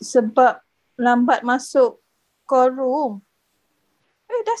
sebab lambat masuk call room. Eh dah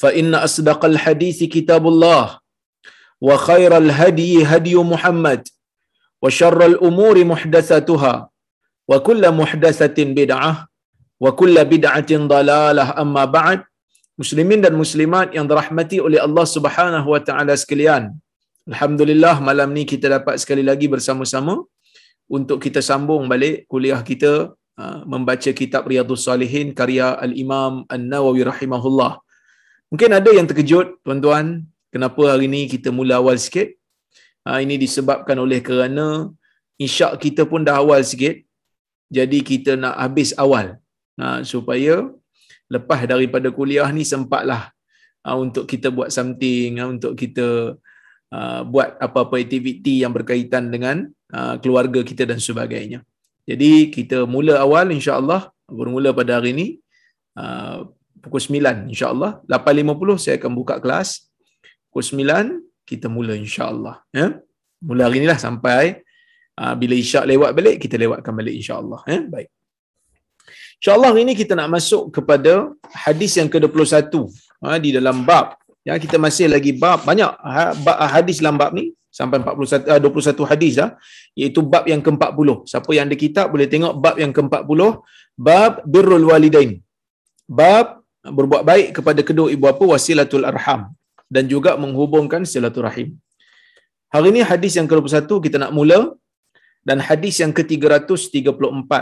فان اصدق الحديث كتاب الله وخير الهدي هدي محمد وشر الامور محدثاتها وكل محدثه بدعه وكل بدعه ضلاله اما بعد muslimin dan muslimat yang dirahmati oleh Allah Subhanahu wa taala sekalian alhamdulillah malam ni kita dapat sekali lagi bersama-sama untuk kita sambung balik kuliah kita uh, membaca kitab Riyadhus Salihin karya Al-Imam An-Nawawi rahimahullah. Mungkin ada yang terkejut tuan-tuan, kenapa hari ini kita mula awal sikit? Uh, ini disebabkan oleh kerana insya kita pun dah awal sikit. Jadi kita nak habis awal. Uh, supaya lepas daripada kuliah ni sempatlah uh, untuk kita buat something, uh, untuk kita uh, buat apa-apa aktiviti yang berkaitan dengan uh, keluarga kita dan sebagainya. Jadi kita mula awal insya-Allah bermula pada hari ini uh, pukul 9 insya-Allah 8.50 saya akan buka kelas. Pukul 9 kita mula insya-Allah ya. Mula hari inilah sampai uh, bila isyak lewat balik kita lewatkan balik insya-Allah ya. Baik. InsyaAllah hari ini kita nak masuk kepada hadis yang ke-21 ha, di dalam bab. Ya, kita masih lagi bab, banyak ha, hadis dalam bab ni sampai 41 uh, 21 hadis dah iaitu bab yang ke-40. Siapa yang ada kitab boleh tengok bab yang ke-40 bab birrul walidain. Bab berbuat baik kepada kedua ibu bapa wasilatul arham dan juga menghubungkan silaturahim. Hari ini hadis yang ke-21 kita nak mula dan hadis yang ke-334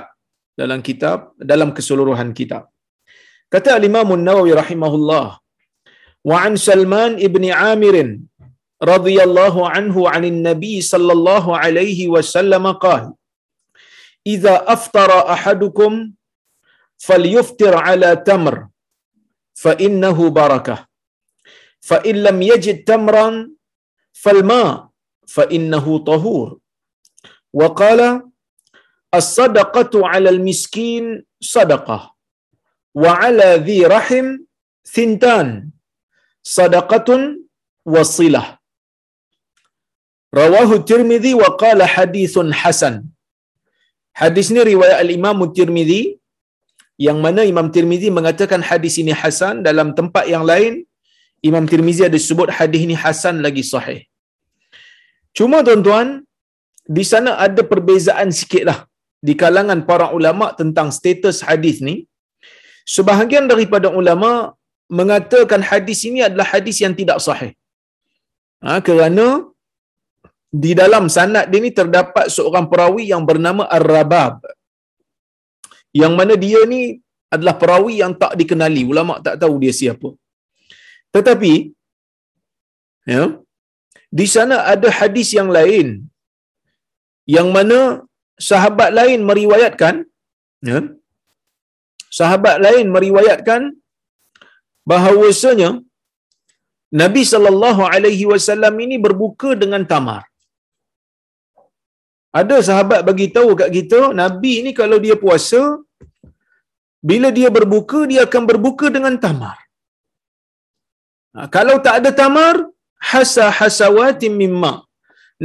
dalam kitab dalam keseluruhan kitab. Kata Imam An-Nawawi rahimahullah wa an Salman ibni Amirin رضي الله عنه عن النبي صلى الله عليه وسلم قال إذا أفطر أحدكم فليفطر على تمر فإنه بركة. فإن لم يجد تمرا فالماء فإنه طهور. وقال الصدقة على المسكين صدقة وعلى ذي رحم ثنتان. صدقة وصلة. Tirmidzi wa qala hadithun hasan. Hadis riwayat al-Imam Tirmidzi yang mana Imam Tirmidzi mengatakan hadis ini hasan dalam tempat yang lain Imam Tirmizi ada sebut hadis ini hasan lagi sahih. Cuma tuan-tuan, di sana ada perbezaan sikitlah di kalangan para ulama tentang status hadis ni. Sebahagian daripada ulama mengatakan hadis ini adalah hadis yang tidak sahih. Ha, kerana di dalam sanad dia ni terdapat seorang perawi yang bernama Ar-Rabab. Yang mana dia ni adalah perawi yang tak dikenali, ulama tak tahu dia siapa. Tetapi ya, di sana ada hadis yang lain yang mana sahabat lain meriwayatkan ya, sahabat lain meriwayatkan bahawasanya Nabi sallallahu alaihi wasallam ini berbuka dengan tamar. Ada sahabat bagi tahu kat kita, Nabi ni kalau dia puasa, bila dia berbuka, dia akan berbuka dengan tamar. Ha, kalau tak ada tamar, hasa hasawatin mimma.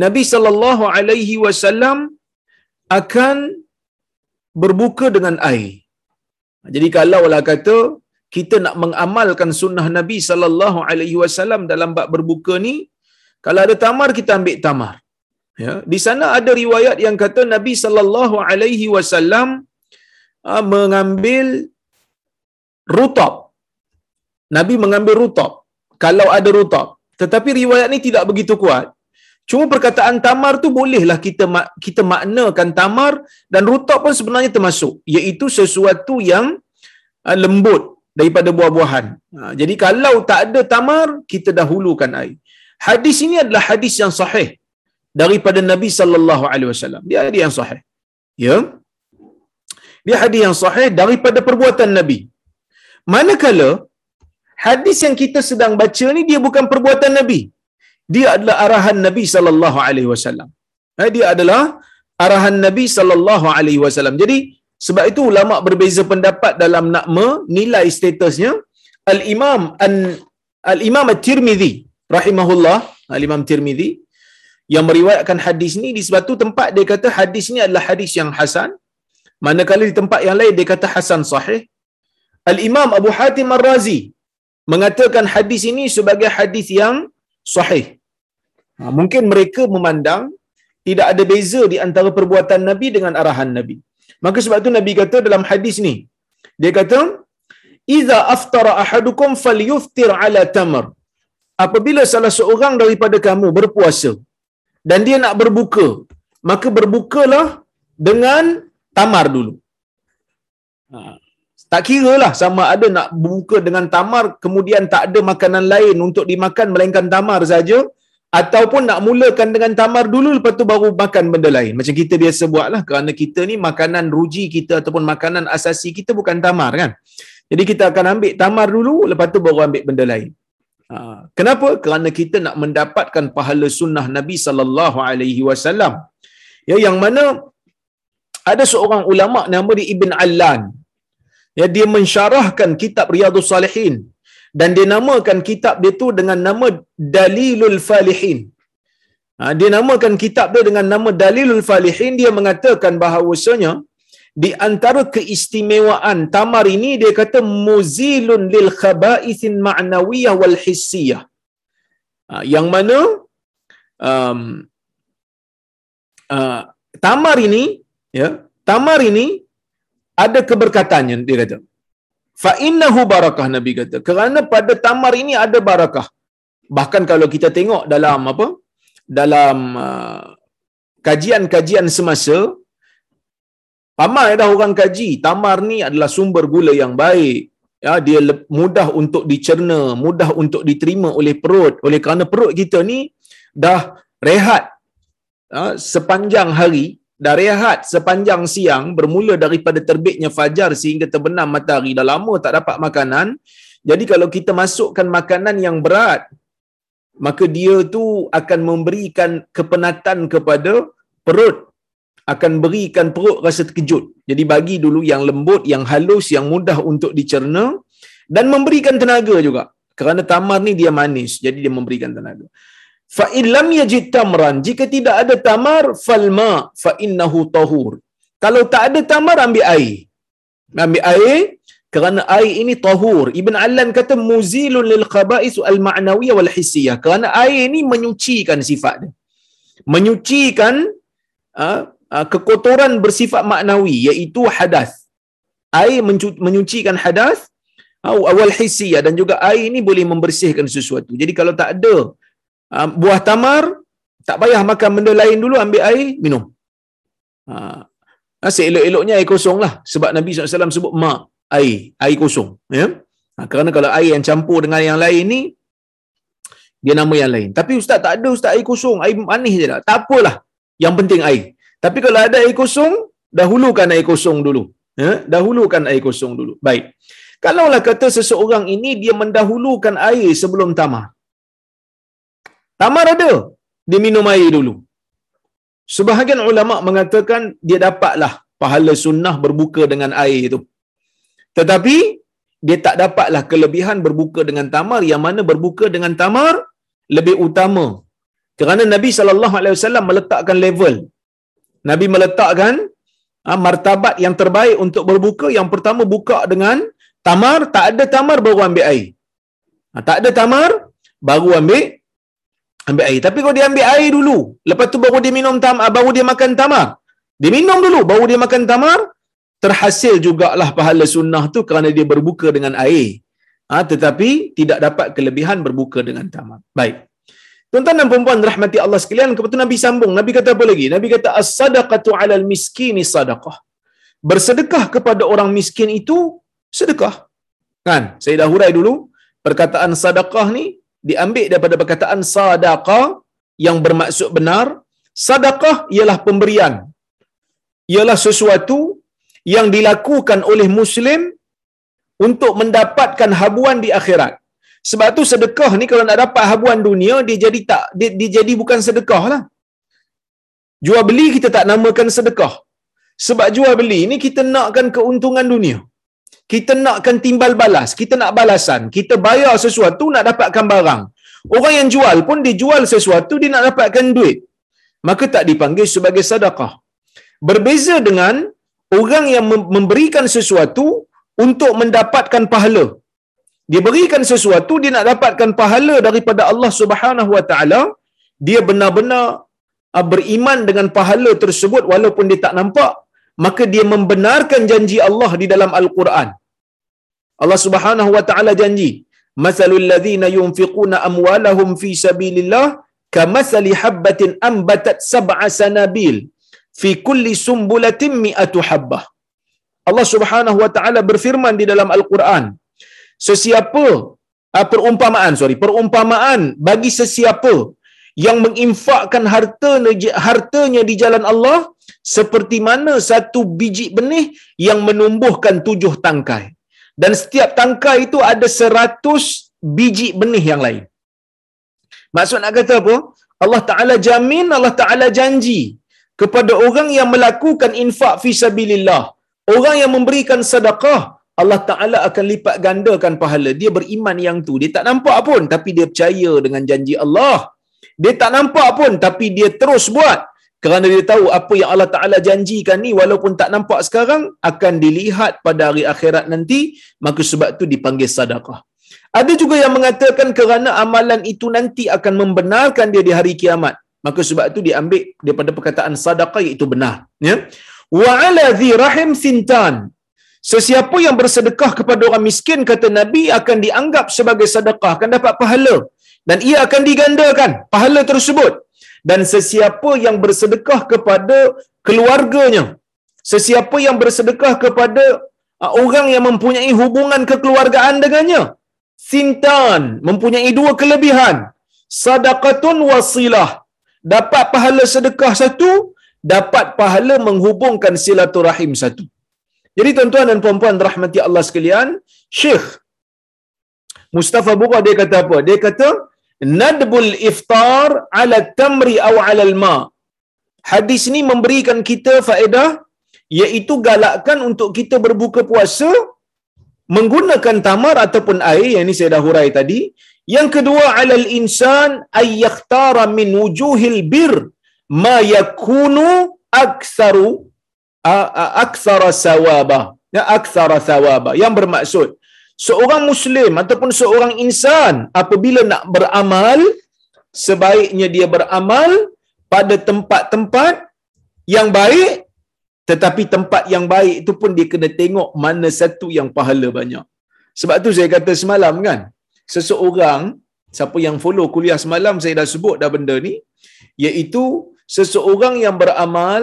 Nabi sallallahu alaihi wasallam akan berbuka dengan air. Ha, jadi kalau lah kata kita nak mengamalkan sunnah Nabi sallallahu alaihi wasallam dalam bab berbuka ni, kalau ada tamar kita ambil tamar. Ya, di sana ada riwayat yang kata Nabi sallallahu alaihi wasallam mengambil rutab. Nabi mengambil rutab kalau ada rutab. Tetapi riwayat ni tidak begitu kuat. Cuma perkataan tamar tu bolehlah kita kita maknakan tamar dan rutab pun sebenarnya termasuk iaitu sesuatu yang uh, lembut daripada buah-buahan. Ha, jadi kalau tak ada tamar, kita dahulukan air. Hadis ini adalah hadis yang sahih daripada Nabi sallallahu alaihi wasallam. Dia hadis yang sahih. Ya. Dia hadis yang sahih daripada perbuatan Nabi. Manakala hadis yang kita sedang baca ni dia bukan perbuatan Nabi. Dia adalah arahan Nabi sallallahu alaihi wasallam. Ha, dia adalah arahan Nabi sallallahu alaihi wasallam. Jadi sebab itu ulama berbeza pendapat dalam nak menilai statusnya. Al-Imam Al-Imam At-Tirmizi rahimahullah, Al-Imam Tirmizi yang meriwayatkan hadis ni di sebatu tempat dia kata hadis ni adalah hadis yang hasan. Manakala di tempat yang lain dia kata hasan sahih. Al-Imam Abu Hatim Ar-Razi mengatakan hadis ini sebagai hadis yang sahih. Ha, mungkin mereka memandang tidak ada beza di antara perbuatan Nabi dengan arahan Nabi. Maka sebab tu Nabi kata dalam hadis ni, dia kata, "Iza aftara ahadukum falyuftir ala tamar." Apabila salah seorang daripada kamu berpuasa dan dia nak berbuka, maka berbukalah dengan tamar dulu. Ha. Tak kira lah sama ada nak buka dengan tamar kemudian tak ada makanan lain untuk dimakan melainkan tamar saja ataupun nak mulakan dengan tamar dulu lepas tu baru makan benda lain. Macam kita biasa buat lah kerana kita ni makanan ruji kita ataupun makanan asasi kita bukan tamar kan. Jadi kita akan ambil tamar dulu lepas tu baru ambil benda lain. Ha. Kenapa? Kerana kita nak mendapatkan pahala sunnah Nabi sallallahu alaihi wasallam. Ya yang mana ada seorang ulama nama dia Ibn Allan. Ya dia mensyarahkan kitab Riyadhus Salihin dan dia namakan kitab dia tu dengan nama Dalilul Falihin. Ha, dia namakan kitab dia dengan nama Dalilul Falihin. Dia mengatakan bahawasanya di antara keistimewaan tamar ini dia kata muzilun lil khaba'ithin ma'nawiyah wal hissiyah. Ha, yang mana um, uh, tamar ini ya. Tamar ini ada keberkatannya dia kata. Fa innahu barakah nabi kata. Kerana pada tamar ini ada barakah. Bahkan kalau kita tengok dalam apa? Dalam uh, kajian-kajian semasa ramai dah orang kaji tamar ni adalah sumber gula yang baik. Ya dia mudah untuk dicerna mudah untuk diterima oleh perut. Oleh kerana perut kita ni dah rehat ya, sepanjang hari dah rehat sepanjang siang bermula daripada terbitnya fajar sehingga terbenam matahari. Dah lama tak dapat makanan. Jadi kalau kita masukkan makanan yang berat maka dia tu akan memberikan kepenatan kepada perut. Akan berikan perut rasa terkejut. Jadi bagi dulu yang lembut yang halus yang mudah untuk dicerna dan memberikan tenaga juga. Kerana tamar ni dia manis jadi dia memberikan tenaga fa in lam yajid tamran. Jika tidak ada tamar falma fa innahu tahur. Kalau tak ada tamar ambil air. Ambil air kerana air ini tahur. Ibn allan kata muzilun lil khaba'is al ma'nawiyah wal hissiyah kerana air ini menyucikan sifat dia. Menyucikan uh, uh, kekotoran bersifat maknawi iaitu hadas. Air menyucikan hadas awal hissiyah dan juga air ini boleh membersihkan sesuatu. Jadi kalau tak ada uh, buah tamar tak payah makan benda lain dulu ambil air minum. Ha seelok-eloknya air kosong lah. Sebab Nabi SAW sebut mak air air kosong ya. Ha, kerana kalau air yang campur dengan yang lain ni dia nama yang lain. Tapi ustaz tak ada ustaz air kosong air manis je lah tak apalah yang penting air. Tapi kalau ada air kosong dahulukan air kosong dulu ya. Dahulukan air kosong dulu. Baik. Kalaulah kata seseorang ini dia mendahulukan air sebelum tamar Tamar ada. Dia minum air dulu. Sebahagian ulama mengatakan dia dapatlah pahala sunnah berbuka dengan air itu. Tetapi dia tak dapatlah kelebihan berbuka dengan tamar yang mana berbuka dengan tamar lebih utama. Kerana Nabi sallallahu alaihi wasallam meletakkan level. Nabi meletakkan ha, martabat yang terbaik untuk berbuka yang pertama buka dengan tamar, tak ada tamar baru ambil air. Ha, tak ada tamar baru ambil ambil air. Tapi kalau dia ambil air dulu, lepas tu baru dia minum tamar, baru dia makan tamar. Dia minum dulu, baru dia makan tamar, terhasil jugalah pahala sunnah tu kerana dia berbuka dengan air. Ha, tetapi tidak dapat kelebihan berbuka dengan tamar. Baik. Tuan-tuan dan puan-puan rahmati Allah sekalian, kebetulan Nabi sambung. Nabi kata apa lagi? Nabi kata as-sadaqatu 'alal miskini sadaqah. Bersedekah kepada orang miskin itu sedekah. Kan? Saya dah hurai dulu. Perkataan sedekah ni diambil daripada perkataan sadaqah yang bermaksud benar. Sedekah ialah pemberian. Ialah sesuatu yang dilakukan oleh muslim untuk mendapatkan habuan di akhirat. Sebab tu sedekah ni kalau nak dapat habuan dunia dia jadi tak dia, dia jadi bukan sedekah lah. Jual beli kita tak namakan sedekah. Sebab jual beli ni kita nakkan keuntungan dunia. Kita nakkan timbal balas, kita nak balasan, kita bayar sesuatu nak dapatkan barang. Orang yang jual pun dia jual sesuatu dia nak dapatkan duit. Maka tak dipanggil sebagai sedekah. Berbeza dengan orang yang memberikan sesuatu untuk mendapatkan pahala. Dia berikan sesuatu dia nak dapatkan pahala daripada Allah Subhanahu Wa Taala. Dia benar-benar ah, beriman dengan pahala tersebut walaupun dia tak nampak, maka dia membenarkan janji Allah di dalam Al-Quran. Allah Subhanahu Wa Taala janji, "Matsalul ladzina yunfiquna amwalahum fi sabilillah kamathali habbatin ambatat sab'a sanabil fi kulli sumbulatin mi'atu habbah." Allah Subhanahu wa taala berfirman di dalam Al-Quran, sesiapa uh, perumpamaan sorry, perumpamaan bagi sesiapa yang menginfakkan hartanya hartanya di jalan Allah seperti mana satu biji benih yang menumbuhkan tujuh tangkai. Dan setiap tangkai itu ada seratus biji benih yang lain. Maksud nak kata apa? Allah Ta'ala jamin, Allah Ta'ala janji kepada orang yang melakukan infak fi sabilillah. Orang yang memberikan sedekah, Allah Ta'ala akan lipat gandakan pahala. Dia beriman yang tu. Dia tak nampak pun tapi dia percaya dengan janji Allah. Dia tak nampak pun tapi dia terus buat. Kerana dia tahu apa yang Allah Ta'ala janjikan ni walaupun tak nampak sekarang akan dilihat pada hari akhirat nanti. Maka sebab tu dipanggil sedekah. Ada juga yang mengatakan kerana amalan itu nanti akan membenarkan dia di hari kiamat. Maka sebab itu diambil daripada perkataan sedekah iaitu benar. Ya? Wa ala dhi rahim sintan. Sesiapa yang bersedekah kepada orang miskin kata Nabi akan dianggap sebagai sedekah akan dapat pahala dan ia akan digandakan pahala tersebut. Dan sesiapa yang bersedekah kepada keluarganya, sesiapa yang bersedekah kepada uh, orang yang mempunyai hubungan kekeluargaan dengannya, sintan mempunyai dua kelebihan. Sadaqatun wasilah. Dapat pahala sedekah satu, dapat pahala menghubungkan silaturahim satu. Jadi tuan-tuan dan puan-puan rahmati Allah sekalian, Syekh Mustafa Buka dia kata apa? Dia kata nadbul iftar ala tamri aw ala alma. Hadis ni memberikan kita faedah iaitu galakkan untuk kita berbuka puasa menggunakan tamar ataupun air yang ini saya dah hurai tadi. Yang kedua alal insan ay yakhtara min wujuhil bir ma yakunu aktsaru aktsara sawaba ya aktsara sawaba yang bermaksud seorang muslim ataupun seorang insan apabila nak beramal sebaiknya dia beramal pada tempat-tempat yang baik tetapi tempat yang baik itu pun dia kena tengok mana satu yang pahala banyak. Sebab tu saya kata semalam kan seseorang siapa yang follow kuliah semalam saya dah sebut dah benda ni iaitu seseorang yang beramal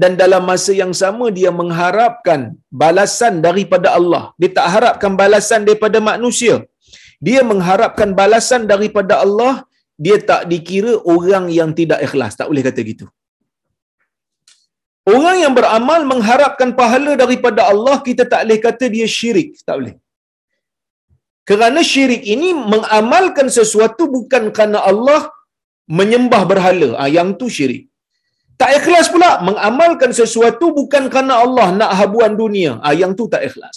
dan dalam masa yang sama dia mengharapkan balasan daripada Allah. Dia tak harapkan balasan daripada manusia. Dia mengharapkan balasan daripada Allah, dia tak dikira orang yang tidak ikhlas. Tak boleh kata gitu. Orang yang beramal mengharapkan pahala daripada Allah, kita tak boleh kata dia syirik. Tak boleh. Kerana syirik ini mengamalkan sesuatu bukan kerana Allah menyembah berhala. Ah, yang tu syirik. Tak ikhlas pula mengamalkan sesuatu bukan kerana Allah nak habuan dunia. Ah yang tu tak ikhlas.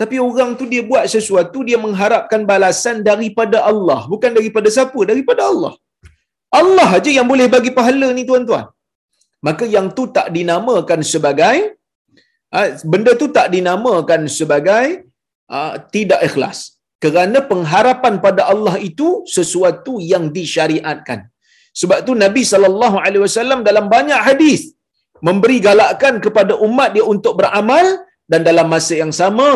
Tapi orang tu dia buat sesuatu dia mengharapkan balasan daripada Allah, bukan daripada siapa? Daripada Allah. Allah aja yang boleh bagi pahala ni tuan-tuan. Maka yang tu tak dinamakan sebagai ah, benda tu tak dinamakan sebagai uh, tidak ikhlas. Kerana pengharapan pada Allah itu sesuatu yang disyariatkan. Sebab tu Nabi sallallahu alaihi wasallam dalam banyak hadis memberi galakkan kepada umat dia untuk beramal dan dalam masa yang sama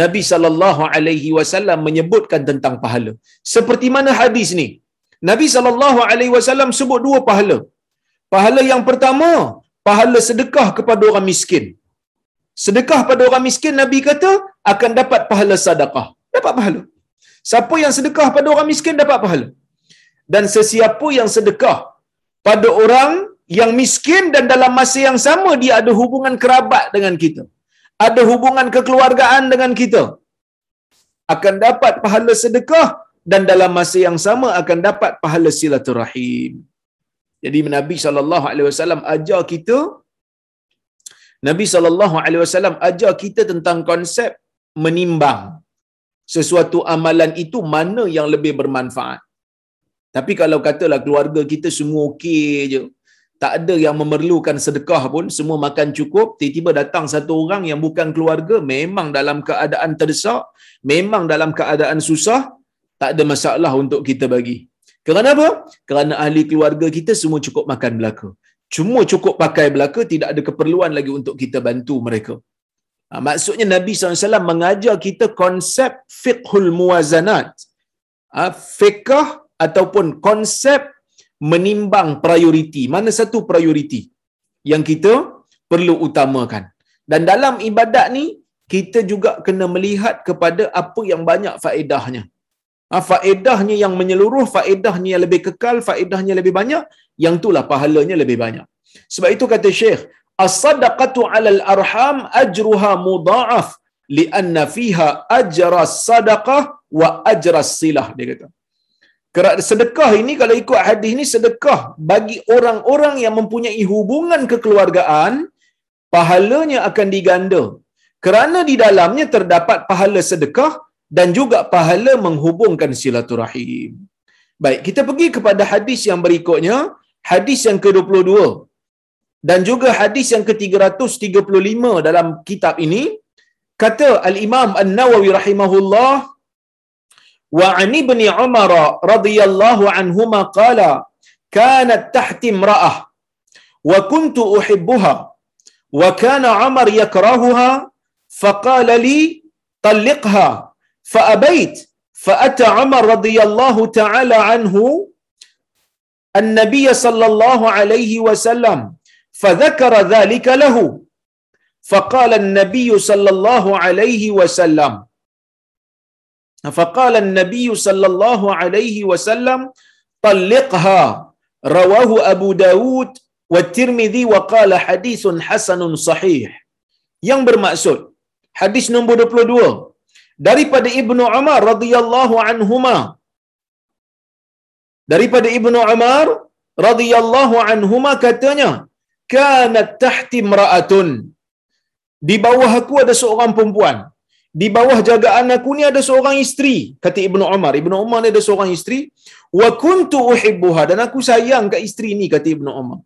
Nabi sallallahu alaihi wasallam menyebutkan tentang pahala. Seperti mana hadis ni? Nabi sallallahu alaihi wasallam sebut dua pahala. Pahala yang pertama, pahala sedekah kepada orang miskin. Sedekah pada orang miskin Nabi kata akan dapat pahala sedekah. Dapat pahala. Siapa yang sedekah pada orang miskin dapat pahala. Dan sesiapa yang sedekah pada orang yang miskin dan dalam masa yang sama dia ada hubungan kerabat dengan kita. Ada hubungan kekeluargaan dengan kita. Akan dapat pahala sedekah dan dalam masa yang sama akan dapat pahala silaturahim. Jadi Nabi sallallahu alaihi wasallam ajar kita Nabi sallallahu alaihi wasallam ajar kita tentang konsep menimbang sesuatu amalan itu mana yang lebih bermanfaat. Tapi kalau katalah keluarga kita semua okey je, tak ada yang memerlukan sedekah pun, semua makan cukup, tiba-tiba datang satu orang yang bukan keluarga, memang dalam keadaan terdesak, memang dalam keadaan susah, tak ada masalah untuk kita bagi. Kerana apa? Kerana ahli keluarga kita semua cukup makan belaka. Cuma cukup pakai belaka, tidak ada keperluan lagi untuk kita bantu mereka. Ha, maksudnya Nabi SAW mengajar kita konsep fiqhul muwazanat. Ha, fiqh ataupun konsep menimbang prioriti. Mana satu prioriti yang kita perlu utamakan. Dan dalam ibadat ni, kita juga kena melihat kepada apa yang banyak faedahnya. Ha, faedahnya yang menyeluruh, faedahnya yang lebih kekal, faedahnya lebih banyak, yang itulah pahalanya lebih banyak. Sebab itu kata Syekh, as-sadaqatu 'alal arham ajruha mudha'af li'anna fiha ajra sadaqah wa ajra silah dia kata. Kerana sedekah ini kalau ikut hadis ini sedekah bagi orang-orang yang mempunyai hubungan kekeluargaan pahalanya akan diganda. Kerana di dalamnya terdapat pahala sedekah dan juga pahala menghubungkan silaturahim. Baik, kita pergi kepada hadis yang berikutnya, hadis yang ke-22 dan juga hadis yang ke-335 dalam kitab ini kata al-Imam An-Nawawi rahimahullah وعن ابن عمر رضي الله عنهما قال كانت تحت امرأة وكنت أحبها وكان عمر يكرهها فقال لي طلقها فأبيت فأتى عمر رضي الله تعالى عنه النبي صلى الله عليه وسلم فذكر ذلك له فقال النبي صلى الله عليه وسلم فقال Sallallahu Alaihi Wasallam, عليه وسلم Abu رواه أبو داود والترمذي وقال حديث حسن Sahih. yang bermaksud hadis nombor 22 daripada Ibnu Umar radhiyallahu anhuma daripada Ibnu Umar radhiyallahu anhuma katanya kanat tahti imra'atun. Di bawah aku ada seorang perempuan di bawah jagaan aku ni ada seorang isteri kata Ibnu Umar. Ibnu Umar ni ada seorang isteri. Wa kuntu uhibbuha dan aku sayang kat isteri ni kata Ibnu Umar.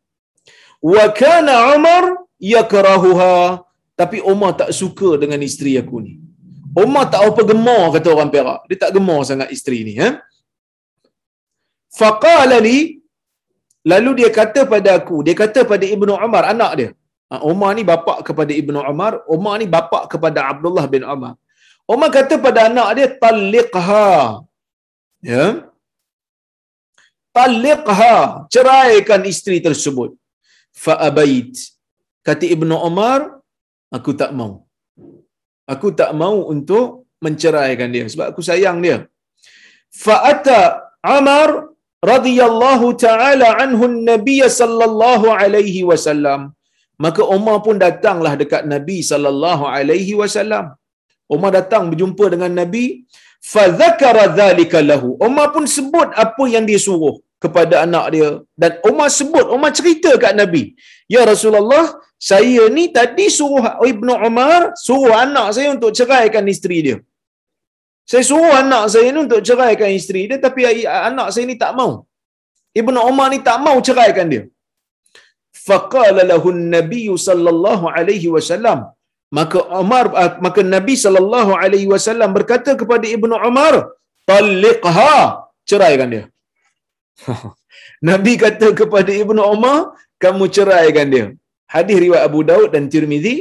Wa kana Umar yakrahuha. Tapi Umar tak suka dengan isteri aku ni. Umar tak apa gemar kata orang Perak. Dia tak gemar sangat isteri ni eh faqala li Lalu dia kata pada aku, dia kata pada Ibnu Umar, anak dia. Umar ni bapa kepada Ibnu Umar, Umar ni bapa kepada Abdullah bin Umar. Umar kata pada anak dia, taliqha. Ya. Taliqha. Ceraikan isteri tersebut. Fa'abait. Kata Ibnu Umar, aku tak mau. Aku tak mau untuk menceraikan dia. Sebab aku sayang dia. Fa'ata Umar radhiyallahu taala anhu nabi sallallahu alaihi wasallam maka Umar pun datanglah dekat Nabi sallallahu alaihi wasallam Umar datang berjumpa dengan Nabi fa dzakara dzalika lahu Umar pun sebut apa yang dia suruh kepada anak dia dan Umar sebut Umar cerita kat Nabi ya Rasulullah saya ni tadi suruh Ibnu Umar suruh anak saya untuk ceraikan isteri dia saya suruh anak saya ni untuk ceraikan isteri dia tapi anak saya ni tak mau. Ibnu Umar ni tak mau ceraikan dia. Faqala lahu an-nabiy sallallahu alaihi wasallam maka Umar maka Nabi sallallahu alaihi wasallam berkata kepada Ibnu Umar, "Talliqha." Ceraikan dia. Nabi kata kepada Ibnu Umar, "Kamu ceraikan dia." Hadis riwayat Abu Daud dan Tirmizi,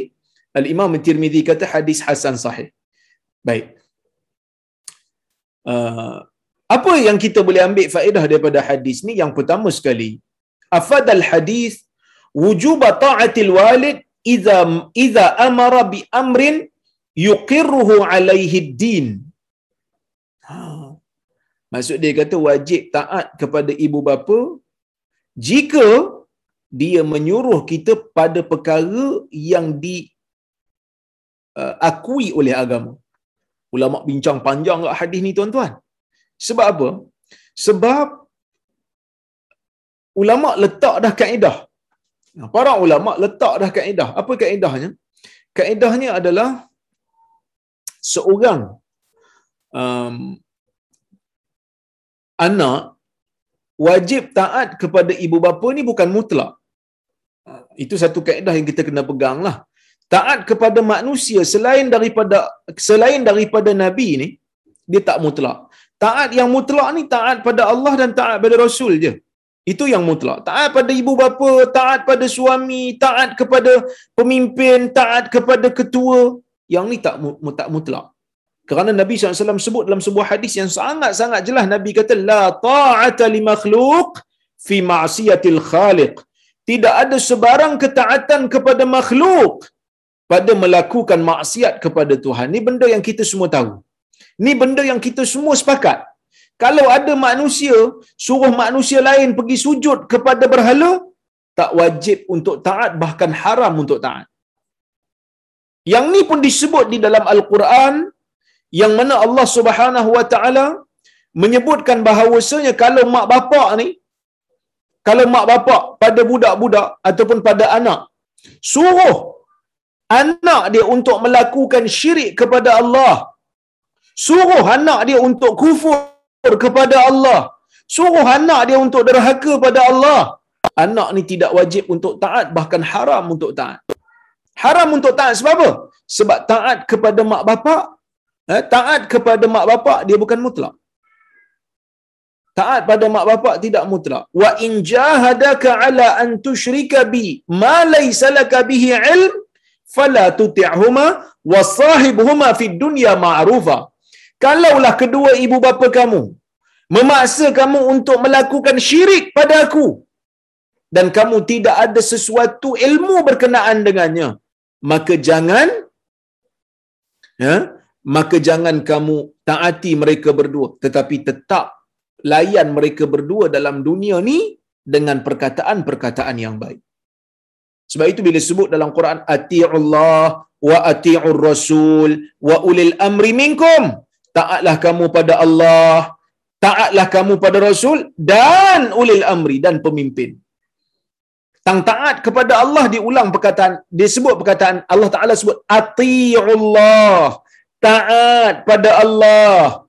Al-Imam Tirmizi kata hadis hasan sahih. Baik. Uh, apa yang kita boleh ambil faedah daripada hadis ni? Yang pertama sekali, afadal hadis wujub ta'atil walid idza idza amara bi amrin yuqirruhu alaihi din. Ha. Maksud dia kata wajib taat kepada ibu bapa jika dia menyuruh kita pada perkara yang diakui uh, oleh agama. Ulama bincang panjang kat hadis ni tuan-tuan. Sebab apa? Sebab ulama letak dah kaedah. Para ulama letak dah kaedah. Apa kaedahnya? Kaedahnya adalah seorang um, anak wajib taat kepada ibu bapa ni bukan mutlak. Itu satu kaedah yang kita kena pegang lah. Taat kepada manusia selain daripada selain daripada Nabi ni, dia tak mutlak. Taat yang mutlak ni taat pada Allah dan taat pada Rasul je. Itu yang mutlak. Taat pada ibu bapa, taat pada suami, taat kepada pemimpin, taat kepada ketua. Yang ni tak tak mutlak. Kerana Nabi SAW sebut dalam sebuah hadis yang sangat-sangat jelas. Nabi kata, La ta'ata li makhluk fi ma'asiyatil khaliq. Tidak ada sebarang ketaatan kepada makhluk pada melakukan maksiat kepada Tuhan. Ini benda yang kita semua tahu. Ini benda yang kita semua sepakat. Kalau ada manusia, suruh manusia lain pergi sujud kepada berhala, tak wajib untuk taat, bahkan haram untuk taat. Yang ni pun disebut di dalam Al-Quran, yang mana Allah Subhanahu Wa Taala menyebutkan bahawasanya kalau mak bapak ni kalau mak bapak pada budak-budak ataupun pada anak suruh anak dia untuk melakukan syirik kepada Allah suruh anak dia untuk kufur kepada Allah. Suruh anak dia untuk derhaka pada Allah. Anak ni tidak wajib untuk taat bahkan haram untuk taat. Haram untuk taat sebab apa? Sebab taat kepada mak bapak. Eh, taat kepada mak bapak dia bukan mutlak. Taat pada mak bapak tidak mutlak. Wa in jahadaka ala an tusyrika bi ma laysa laka bihi ilm fala tuti'huma wa sahibhuma fid dunya ma'rufa kalaulah kedua ibu bapa kamu memaksa kamu untuk melakukan syirik pada aku dan kamu tidak ada sesuatu ilmu berkenaan dengannya maka jangan ya maka jangan kamu taati mereka berdua tetapi tetap layan mereka berdua dalam dunia ni dengan perkataan-perkataan yang baik. Sebab itu bila sebut dalam Quran ati'ullah wa ati'ur rasul wa ulil amri minkum taatlah kamu pada Allah taatlah kamu pada rasul dan ulil amri dan pemimpin. Tang taat kepada Allah diulang perkataan dia sebut perkataan Allah Taala sebut ati'ullah. Taat pada Allah.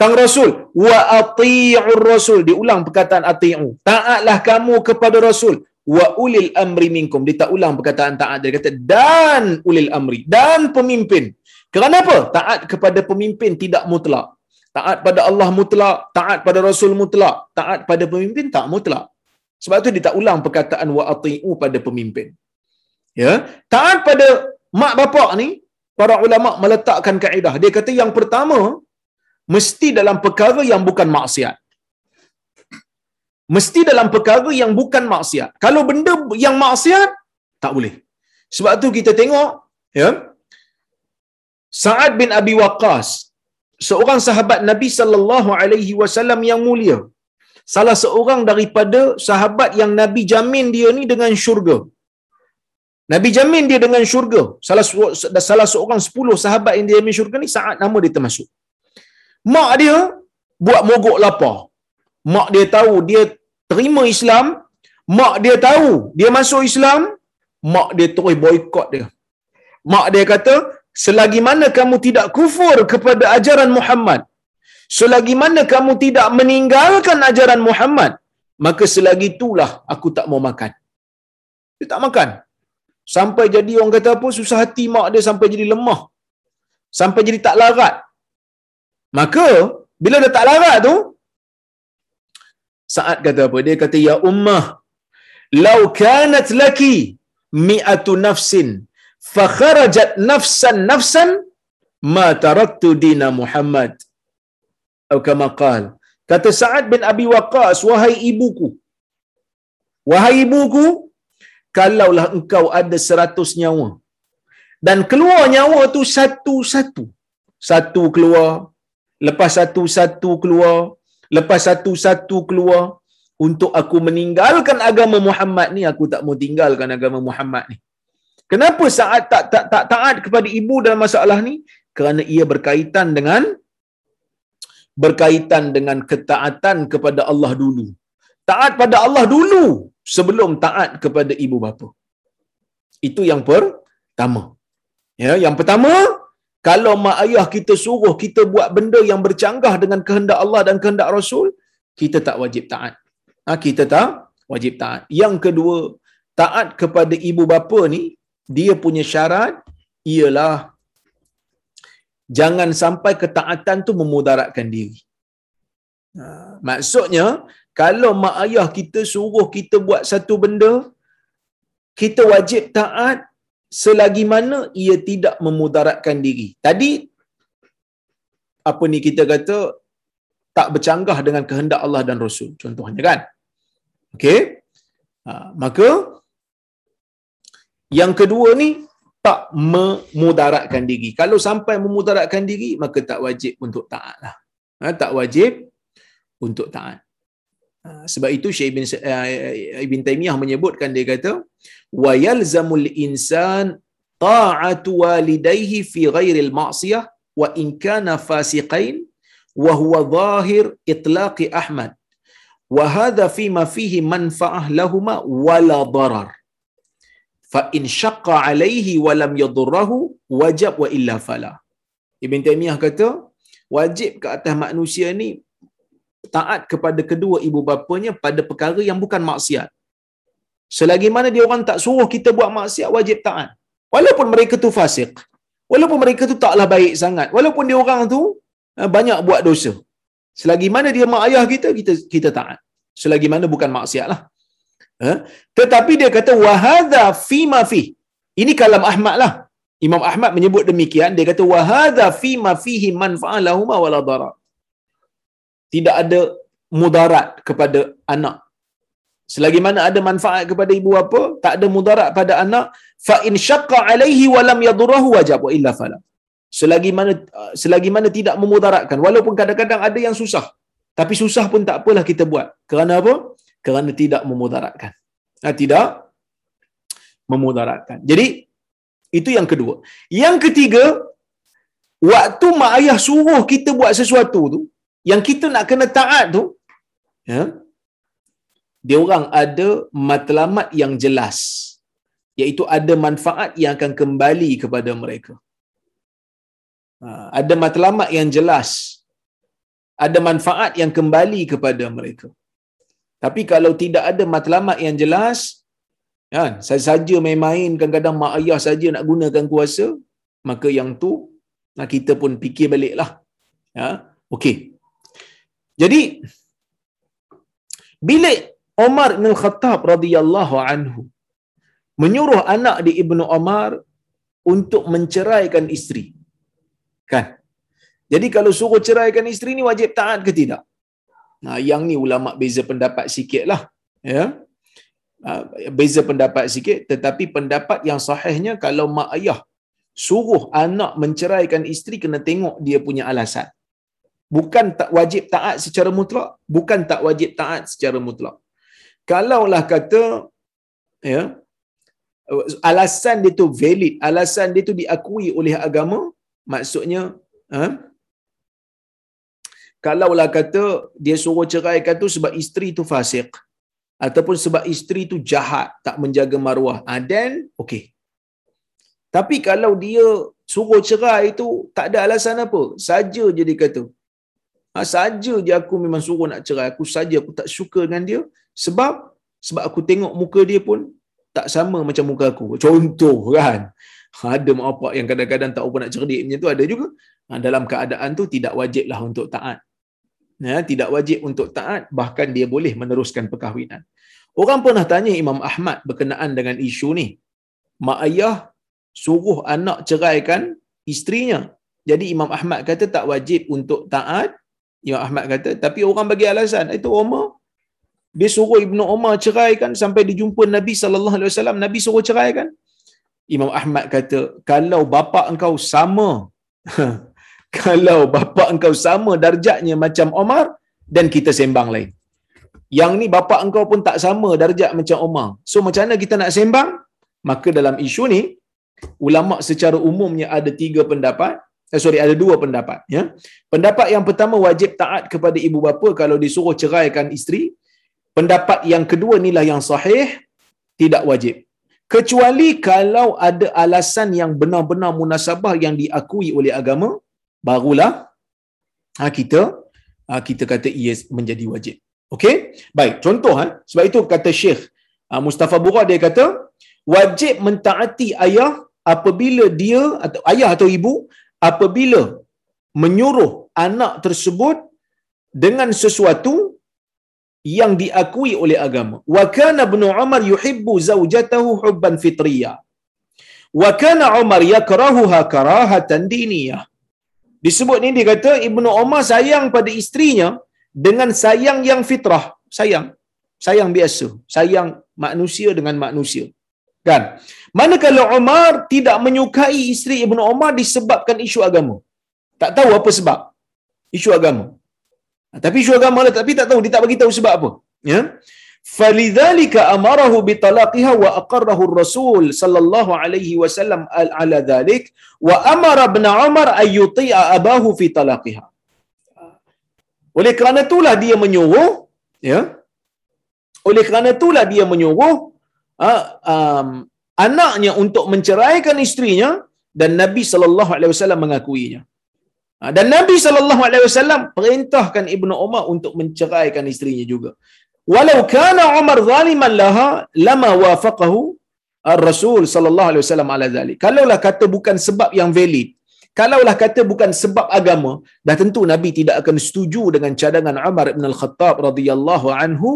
Tang rasul wa ati'ur rasul. Diulang perkataan ati'u. Taatlah kamu kepada rasul. Wa ulil amri minkum. Dia tak ulang perkataan taat. Dia kata dan ulil amri. Dan pemimpin kerana apa taat kepada pemimpin tidak mutlak taat pada Allah mutlak taat pada rasul mutlak taat pada pemimpin tak mutlak sebab tu dia tak ulang perkataan wa ati'u pada pemimpin ya taat pada mak bapak ni para ulama meletakkan kaedah. Dia kata yang pertama mesti dalam perkara yang bukan maksiat. Mesti dalam perkara yang bukan maksiat. Kalau benda yang maksiat tak boleh. Sebab tu kita tengok ya. Sa'ad bin Abi Waqqas seorang sahabat Nabi sallallahu alaihi wasallam yang mulia. Salah seorang daripada sahabat yang Nabi jamin dia ni dengan syurga. Nabi jamin dia dengan syurga. Salah salah seorang sepuluh sahabat yang dia jamin syurga ni saat nama dia termasuk. Mak dia buat mogok lapar. Mak dia tahu dia terima Islam. Mak dia tahu dia masuk Islam. Mak dia terus boykot dia. Mak dia kata, selagi mana kamu tidak kufur kepada ajaran Muhammad, selagi mana kamu tidak meninggalkan ajaran Muhammad, maka selagi itulah aku tak mau makan. Dia tak makan. Sampai jadi orang kata apa susah hati mak dia sampai jadi lemah. Sampai jadi tak larat. Maka bila dia tak larat tu saat kata apa? Dia kata ya ummah law kanat laki mi'atu nafsin fa kharajat nafsan nafsan ma taraktu dina Muhammad. Atau kama qal. Kata Sa'ad bin Abi Waqqas wahai ibuku wahai ibuku kalaulah engkau ada seratus nyawa dan keluar nyawa tu satu-satu satu keluar lepas satu-satu keluar lepas satu-satu keluar untuk aku meninggalkan agama Muhammad ni aku tak mau tinggalkan agama Muhammad ni kenapa saat tak tak tak taat kepada ibu dalam masalah ni kerana ia berkaitan dengan berkaitan dengan ketaatan kepada Allah dulu taat pada Allah dulu sebelum taat kepada ibu bapa itu yang pertama ya yang pertama kalau mak ayah kita suruh kita buat benda yang bercanggah dengan kehendak Allah dan kehendak Rasul, kita tak wajib taat. Ha, kita tak wajib taat. Yang kedua, taat kepada ibu bapa ni, dia punya syarat ialah jangan sampai ketaatan tu memudaratkan diri. Ha, maksudnya, kalau mak ayah kita suruh kita buat satu benda, kita wajib taat selagi mana ia tidak memudaratkan diri. Tadi apa ni kita kata tak bercanggah dengan kehendak Allah dan Rasul contohnya kan. Okey. Ha, maka yang kedua ni tak memudaratkan diri. Kalau sampai memudaratkan diri maka tak wajib untuk taat lah. Ha, tak wajib untuk taat. Ha, sebab itu Syekh Ibn, uh, Ibn Taymiyah menyebutkan dia kata yalzamul insan ta'atu walidayhi fi ghairil ma'siyah wa in kana fasiqain wa huwa zahir itlaqi Ahmad wa hadha fi ma fihi manfa'ah lahumā wala darar fa in shaqqa alayhi wa lam yadurruhu wajib wa illa fala Ibn Taymiyah kata wajib ke atas manusia ni taat kepada kedua ibu bapanya pada perkara yang bukan maksiat. Selagi mana dia orang tak suruh kita buat maksiat, wajib taat. Walaupun mereka tu fasik. Walaupun mereka tu taklah baik sangat. Walaupun dia orang tu eh, banyak buat dosa. Selagi mana dia mak ayah kita, kita kita taat. Selagi mana bukan maksiat lah. Eh? Tetapi dia kata, wahada fi ma fi. Ini kalam Ahmad lah. Imam Ahmad menyebut demikian. Dia kata, wahada fi ma fihi manfa'alahuma wala darat tidak ada mudarat kepada anak. Selagi mana ada manfaat kepada ibu bapa, tak ada mudarat pada anak, fa in syaqqa alaihi wa lam yadurruhu wajib wa illa fala. Selagi mana selagi mana tidak memudaratkan, walaupun kadang-kadang ada yang susah. Tapi susah pun tak apalah kita buat. Kerana apa? Kerana tidak memudaratkan. Nah, tidak memudaratkan. Jadi itu yang kedua. Yang ketiga, waktu mak ayah suruh kita buat sesuatu tu, yang kita nak kena taat tu ya dia orang ada matlamat yang jelas iaitu ada manfaat yang akan kembali kepada mereka ha, ada matlamat yang jelas ada manfaat yang kembali kepada mereka tapi kalau tidak ada matlamat yang jelas kan saya saja main-main kadang-kadang mak ayah saja nak gunakan kuasa maka yang tu nak kita pun fikir baliklah ya okey jadi bila Umar bin Khattab radhiyallahu anhu menyuruh anak di Ibnu Umar untuk menceraikan isteri. Kan? Jadi kalau suruh ceraikan isteri ni wajib taat ke tidak? Nah, yang ni ulama beza pendapat sikitlah, ya. Ah, beza pendapat sikit tetapi pendapat yang sahihnya kalau mak ayah suruh anak menceraikan isteri kena tengok dia punya alasan bukan tak wajib taat secara mutlak bukan tak wajib taat secara mutlak kalaulah kata ya alasan dia tu valid alasan dia tu diakui oleh agama maksudnya ha? Kalaulah kata dia suruh ceraikan tu sebab isteri tu fasik ataupun sebab isteri tu jahat tak menjaga maruah. Ha, then okey. Tapi kalau dia suruh cerai itu tak ada alasan apa. Saja je dia kata. Ha, saja je aku memang suruh nak cerai. Aku saja aku tak suka dengan dia. Sebab sebab aku tengok muka dia pun tak sama macam muka aku. Contoh kan. Ada mak bapak yang kadang-kadang tak apa nak cerdik macam tu ada juga. Ha, dalam keadaan tu tidak wajiblah untuk taat ya, tidak wajib untuk taat bahkan dia boleh meneruskan perkahwinan orang pernah tanya Imam Ahmad berkenaan dengan isu ni mak ayah suruh anak ceraikan isterinya Jadi Imam Ahmad kata tak wajib untuk taat. Imam Ahmad kata, tapi orang bagi alasan. Itu Umar, dia suruh Ibnu Umar ceraikan sampai dijumpa Nabi wasallam, Nabi suruh ceraikan. Imam Ahmad kata, kalau bapa engkau sama, kalau bapa engkau sama darjatnya macam Umar, dan kita sembang lain. Yang ni bapa engkau pun tak sama darjat macam Umar. So macam mana kita nak sembang? Maka dalam isu ni, ulama secara umumnya ada tiga pendapat. Eh, sorry, ada dua pendapat. Ya. Pendapat yang pertama wajib taat kepada ibu bapa kalau disuruh ceraikan isteri. Pendapat yang kedua inilah yang sahih, tidak wajib. Kecuali kalau ada alasan yang benar-benar munasabah yang diakui oleh agama, barulah ha, kita ha, kita kata ia menjadi wajib. Okey? Baik, contoh ha? sebab itu kata Syekh ha, Mustafa Bura dia kata wajib mentaati ayah apabila dia atau ayah atau ibu apabila menyuruh anak tersebut dengan sesuatu yang diakui oleh agama. Wa kana Ibnu Umar yuhibbu zawjatahu hubban fitriyah. Wa kana Umar yakrahuha karahatan diniyah. Disebut ni dia kata Ibnu Umar sayang pada isterinya dengan sayang yang fitrah, sayang. Sayang biasa, sayang manusia dengan manusia. Kan? Manakala Umar tidak menyukai isteri Ibnu Umar disebabkan isu agama. Tak tahu apa sebab. Isu agama. Tapi isu agama lah, tapi tak tahu dia tak bagi tahu sebab apa. Ya. Falidzalika amarahu bitalaqiha wa aqarrahu ar-rasul sallallahu alaihi wasallam ala dhalik wa amara ibn Umar ay yuti'a abahu fi talaqiha. Oleh kerana itulah dia menyuruh ya. Oleh kerana itulah dia menyuruh uh, um, anaknya untuk menceraikan isterinya dan Nabi sallallahu alaihi wasallam mengakuinya. Ha, dan Nabi sallallahu alaihi wasallam perintahkan Ibnu Umar untuk menceraikan isterinya juga. Walau kana Umar zaliman laha lama wafaqahu Ar-Rasul sallallahu alaihi wasallam ala zalik. Kalaulah kata bukan sebab yang valid, kalaulah kata bukan sebab agama, dah tentu Nabi tidak akan setuju dengan cadangan Umar bin Al-Khattab radhiyallahu anhu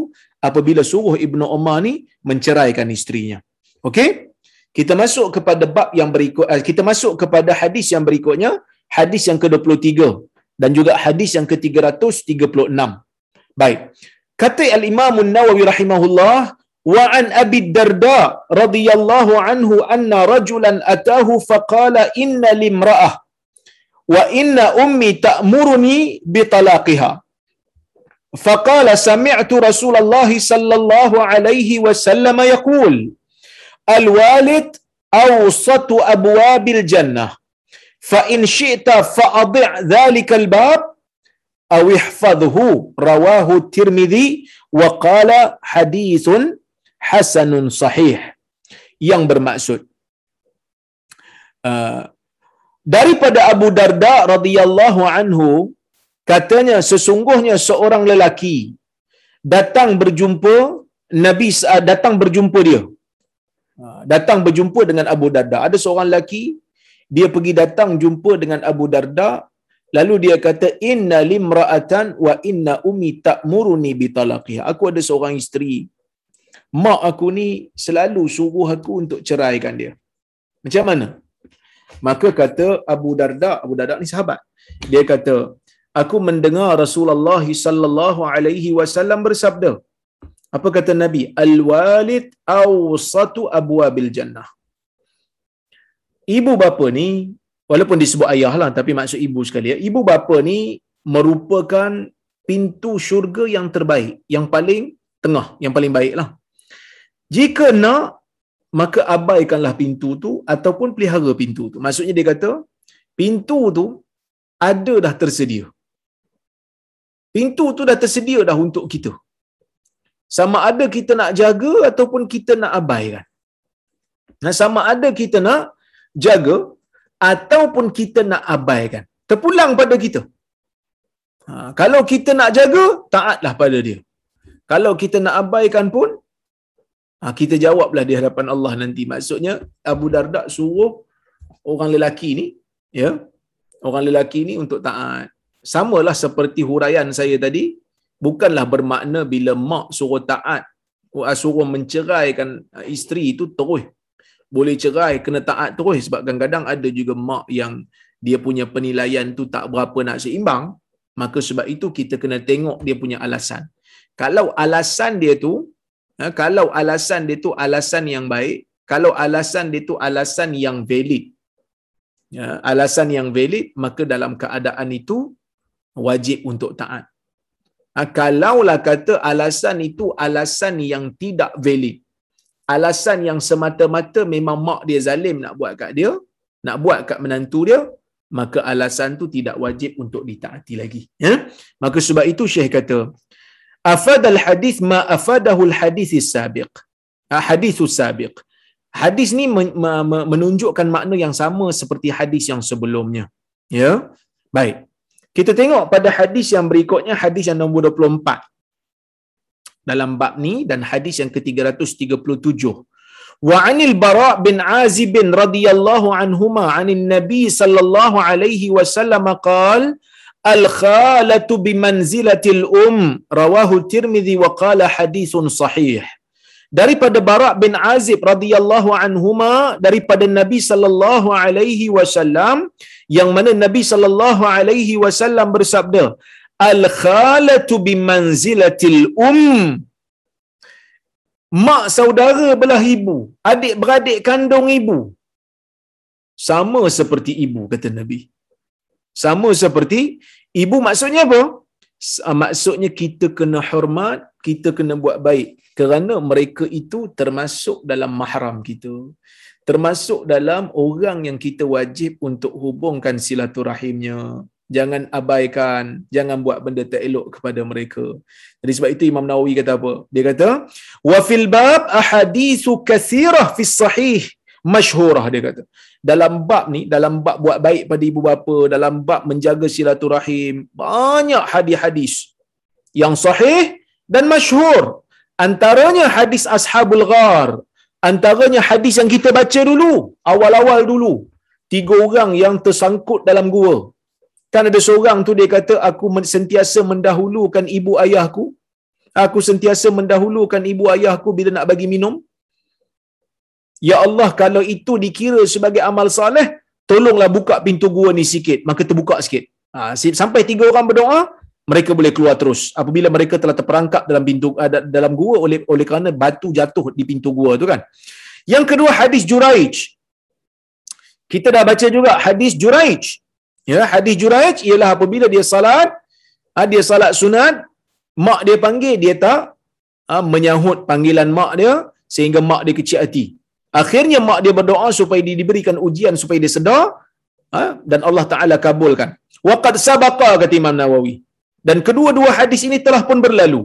apabila suruh Ibnu Umar ni menceraikan isterinya. Okey? Kita masuk kepada bab yang berikut eh, kita masuk kepada hadis yang berikutnya, hadis yang ke-23 dan juga hadis yang ke-336. Baik. Kata Al-Imam An-Nawawi rahimahullah, wa an Abi Darda radhiyallahu anhu anna rajulan atahu faqala inna limra'ah wa inna ummi ta'muruni bi talaqiha. Faqala sami'tu Rasulullah sallallahu alaihi wasallam yaqul al-walid awsatu abwabil jannah fa in syi'ta fa'adhi' dhalika al-bab ihfadhhu rawahu tirmidzi wa qala hadithun hasanun sahih yang bermaksud. Uh, daripada Abu Darda radhiyallahu anhu katanya sesungguhnya seorang lelaki datang berjumpa Nabi uh, datang berjumpa dia. Uh, datang berjumpa dengan Abu Darda. Ada seorang lelaki dia pergi datang jumpa dengan Abu Darda lalu dia kata inna limra'atan wa inna ummi ta'muruni bi talaqiha aku ada seorang isteri. Mak aku ni selalu suruh aku untuk ceraikan dia. Macam mana? Maka kata Abu Darda Abu Darda ni sahabat. Dia kata aku mendengar Rasulullah sallallahu alaihi wasallam bersabda apa kata nabi? Al walid awsatu abwabil jannah. Ibu bapa ni walaupun disebut ayah lah tapi maksud ibu sekali ya. Ibu bapa ni merupakan pintu syurga yang terbaik yang paling tengah yang paling baik lah. Jika nak maka abaikanlah pintu tu ataupun pelihara pintu tu. Maksudnya dia kata pintu tu ada dah tersedia. Pintu tu dah tersedia dah untuk kita. Sama ada kita nak jaga ataupun kita nak abaikan. Nah sama ada kita nak jaga ataupun kita nak abaikan. Terpulang pada kita. Ha, kalau kita nak jaga, taatlah pada dia. Kalau kita nak abaikan pun, ha, kita jawablah di hadapan Allah nanti. Maksudnya, Abu Darda suruh orang lelaki ni, ya, orang lelaki ni untuk taat. Samalah seperti huraian saya tadi, bukanlah bermakna bila mak suruh taat, suruh menceraikan isteri itu terus boleh cerai kena taat terus sebab kadang-kadang ada juga mak yang dia punya penilaian tu tak berapa nak seimbang, maka sebab itu kita kena tengok dia punya alasan. Kalau alasan dia tu, ha, kalau alasan dia tu alasan yang baik, kalau alasan dia tu alasan yang valid, ya, alasan yang valid, maka dalam keadaan itu wajib untuk taat. Ha, kalaulah kata alasan itu alasan yang tidak valid, alasan yang semata-mata memang mak dia zalim nak buat kat dia, nak buat kat menantu dia, maka alasan tu tidak wajib untuk ditaati lagi. Ya? Maka sebab itu Syekh kata, afad al hadis ma afadahu al hadis sabiq. Ha, hadis sabiq. Hadis ni menunjukkan makna yang sama seperti hadis yang sebelumnya. Ya. Baik. Kita tengok pada hadis yang berikutnya hadis yang nombor 24 dalam bab ni dan hadis yang ke-337. Wa anil Bara bin Azib radhiyallahu anhuma anin Nabi sallallahu alaihi wasallam qaal al khalatu bi manzilatil um rawahu Tirmizi wa qala hadithun sahih. Daripada Bara bin Azib radhiyallahu anhuma daripada Nabi sallallahu alaihi wasallam yang mana Nabi sallallahu alaihi wasallam bersabda al khalatu bi manzilatil um. Mak saudara belah ibu adik beradik kandung ibu. Sama seperti ibu kata nabi. Sama seperti ibu maksudnya apa? Ah, maksudnya kita kena hormat kita kena buat baik. Kerana mereka itu termasuk dalam mahram kita. Termasuk dalam orang yang kita wajib untuk hubungkan silaturahimnya jangan abaikan, jangan buat benda tak elok kepada mereka. Jadi sebab itu Imam Nawawi kata apa? Dia kata, "Wa fil bab ahaditsu katsirah fi sahih masyhurah." Dia kata. Dalam bab ni, dalam bab buat baik pada ibu bapa, dalam bab menjaga silaturahim, banyak hadis-hadis yang sahih dan masyhur. Antaranya hadis Ashabul Ghar, antaranya hadis yang kita baca dulu, awal-awal dulu. Tiga orang yang tersangkut dalam gua. Kan ada seorang tu dia kata aku sentiasa mendahulukan ibu ayahku. Aku sentiasa mendahulukan ibu ayahku bila nak bagi minum. Ya Allah kalau itu dikira sebagai amal soleh, tolonglah buka pintu gua ni sikit. Maka terbuka sikit. Ha, sampai tiga orang berdoa, mereka boleh keluar terus. Apabila mereka telah terperangkap dalam pintu dalam gua oleh oleh kerana batu jatuh di pintu gua tu kan. Yang kedua hadis Juraij. Kita dah baca juga hadis Juraij. Ya, hadis Juraij ialah apabila dia salat, ah, dia salat sunat, mak dia panggil dia tak ah, menyahut panggilan mak dia sehingga mak dia kecil hati. Akhirnya mak dia berdoa supaya dia diberikan ujian supaya dia sedar ah, dan Allah Taala kabulkan. Waqad sabaqa kata Imam Nawawi. Dan kedua-dua hadis ini telah pun berlalu.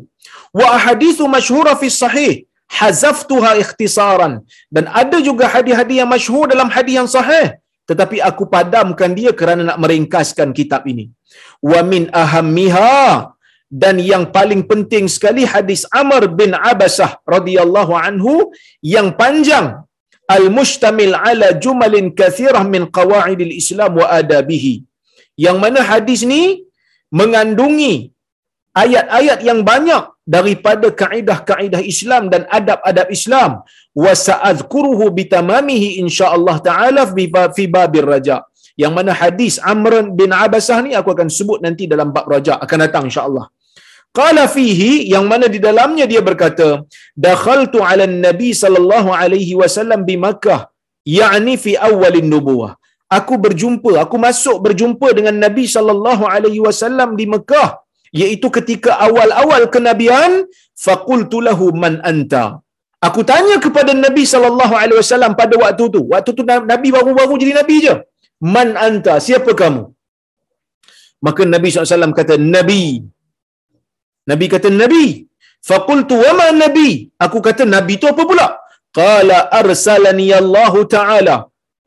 Wa ahaditsu masyhura fi sahih hazaftuha ikhtisaran. Dan ada juga hadis-hadis yang masyhur dalam hadis yang sahih tetapi aku padamkan dia kerana nak meringkaskan kitab ini. Wa min ahammiha dan yang paling penting sekali hadis Amr bin Abasah radhiyallahu anhu yang panjang al-mustamil ala jumalin kathirah min qawaidil Islam wa adabihi. Yang mana hadis ni mengandungi ayat-ayat yang banyak daripada kaedah-kaedah Islam dan adab-adab Islam. Wa sa'adhkuruhu bitamamihi insyaallah taala fi babir raja. Yang mana hadis Amr bin Abasah ni aku akan sebut nanti dalam bab raja akan datang insyaallah. Qala fihi yang mana di dalamnya dia berkata dakhaltu ala nabi sallallahu alaihi wasallam di Makkah yakni fi awalin nubuwah. Aku berjumpa aku masuk berjumpa dengan nabi sallallahu alaihi wasallam di Mekah iaitu ketika awal-awal kenabian faqultu lahu man anta. Aku tanya kepada nabi sallallahu alaihi wasallam pada waktu tu. Waktu tu nabi baru-baru jadi nabi je. Man anta siapa kamu? Maka nabi SAW kata nabi. Nabi kata nabi. Faqultu wa ma nabi? Aku kata nabi tu apa pula? Qala arsalani Allah taala.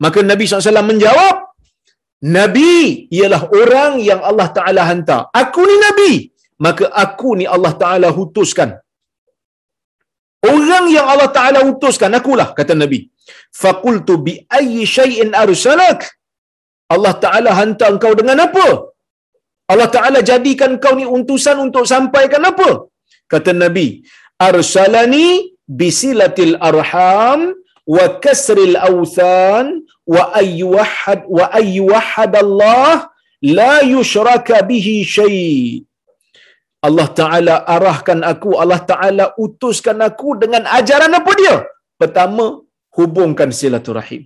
Maka nabi SAW menjawab Nabi ialah orang yang Allah Ta'ala hantar. Aku ni Nabi. Maka aku ni Allah Ta'ala hutuskan. Orang yang Allah Ta'ala hutuskan, akulah, kata Nabi. Fakultu bi ayyi syai'in arsalak. Allah Ta'ala hantar engkau dengan apa? Allah Ta'ala jadikan kau ni untusan untuk sampaikan apa? Kata Nabi, arsalani bisilatil arham wa kasril awthan wa ayyuhad wa ayyuhad Allah la yushraka bihi syai. Allah Taala arahkan aku Allah Taala utuskan aku dengan ajaran apa dia? Pertama hubungkan silaturahim.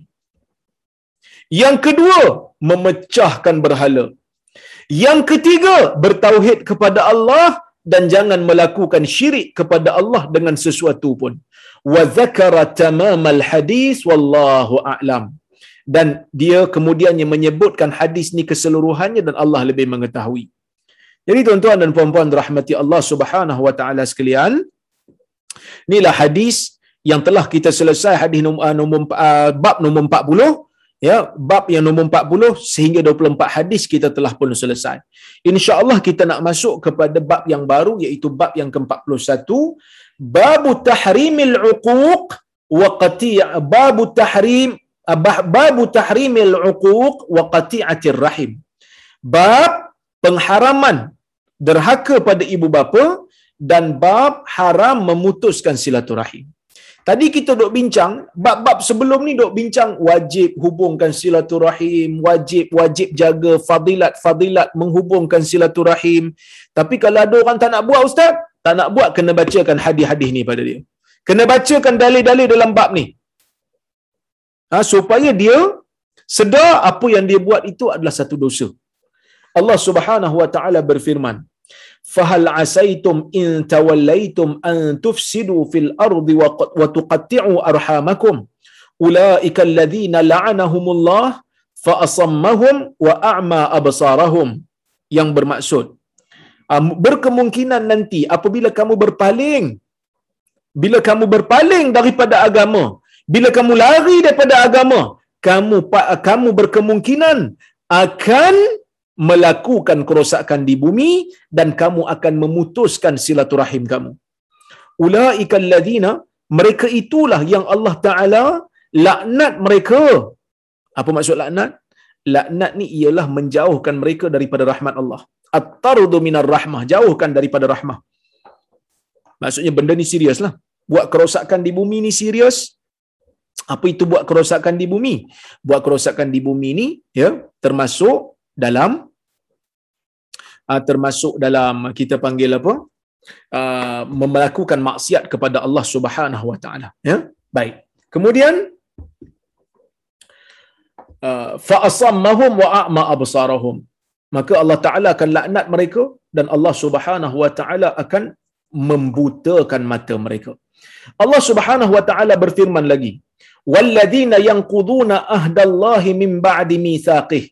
Yang kedua memecahkan berhala. Yang ketiga bertauhid kepada Allah dan jangan melakukan syirik kepada Allah dengan sesuatu pun. Wa zakara tamamal hadis wallahu a'lam. Dan dia kemudiannya menyebutkan hadis ni keseluruhannya dan Allah lebih mengetahui. Jadi tuan-tuan dan puan-puan rahmati Allah Subhanahu wa taala sekalian, inilah hadis yang telah kita selesai hadis nombor, uh, nombor uh, bab nombor 40 ya bab yang nombor 40 sehingga 24 hadis kita telah pun selesai. Insya-Allah kita nak masuk kepada bab yang baru iaitu bab yang ke-41 bab tahrimil uquq wa qati' bab tahrim bab tahrimil uquq wa qati'atir rahim. Bab pengharaman derhaka pada ibu bapa dan bab haram memutuskan silaturahim. Tadi kita dok bincang, bab-bab sebelum ni dok bincang wajib hubungkan silaturahim, wajib wajib jaga fadilat-fadilat menghubungkan silaturahim. Tapi kalau ada orang tak nak buat ustaz, tak nak buat kena bacakan hadis-hadis ni pada dia. Kena bacakan dalil-dalil dalam bab ni. Ha, supaya dia sedar apa yang dia buat itu adalah satu dosa. Allah Subhanahu wa taala berfirman, Fahal asaitum in tawallaitum an tufsidu fil ardi wa tuqatti'u arhamakum. Ulaika alladhina la'anahumullah fa asammahum wa a'ma absarahum. Yang bermaksud ah, berkemungkinan nanti apabila kamu berpaling bila kamu berpaling daripada agama bila kamu lari daripada agama kamu kamu berkemungkinan akan melakukan kerosakan di bumi dan kamu akan memutuskan silaturahim kamu. Ulaika alladzina mereka itulah yang Allah Taala laknat mereka. Apa maksud laknat? Laknat ni ialah menjauhkan mereka daripada rahmat Allah. At-tardu minar rahmah, jauhkan daripada rahmah. Maksudnya benda ni serius lah. Buat kerosakan di bumi ni serius. Apa itu buat kerosakan di bumi? Buat kerosakan di bumi ni ya termasuk dalam uh, termasuk dalam kita panggil apa? Uh, melakukan maksiat kepada Allah Subhanahu Wa Taala ya? Baik. Kemudian uh, fa asammahum wa a'ma absarahum. Maka Allah Taala akan laknat mereka dan Allah Subhanahu Wa Taala akan membutakan mata mereka. Allah Subhanahu Wa Taala berfirman lagi walladzina yanquduna ahdallahi min ba'di mitsaqih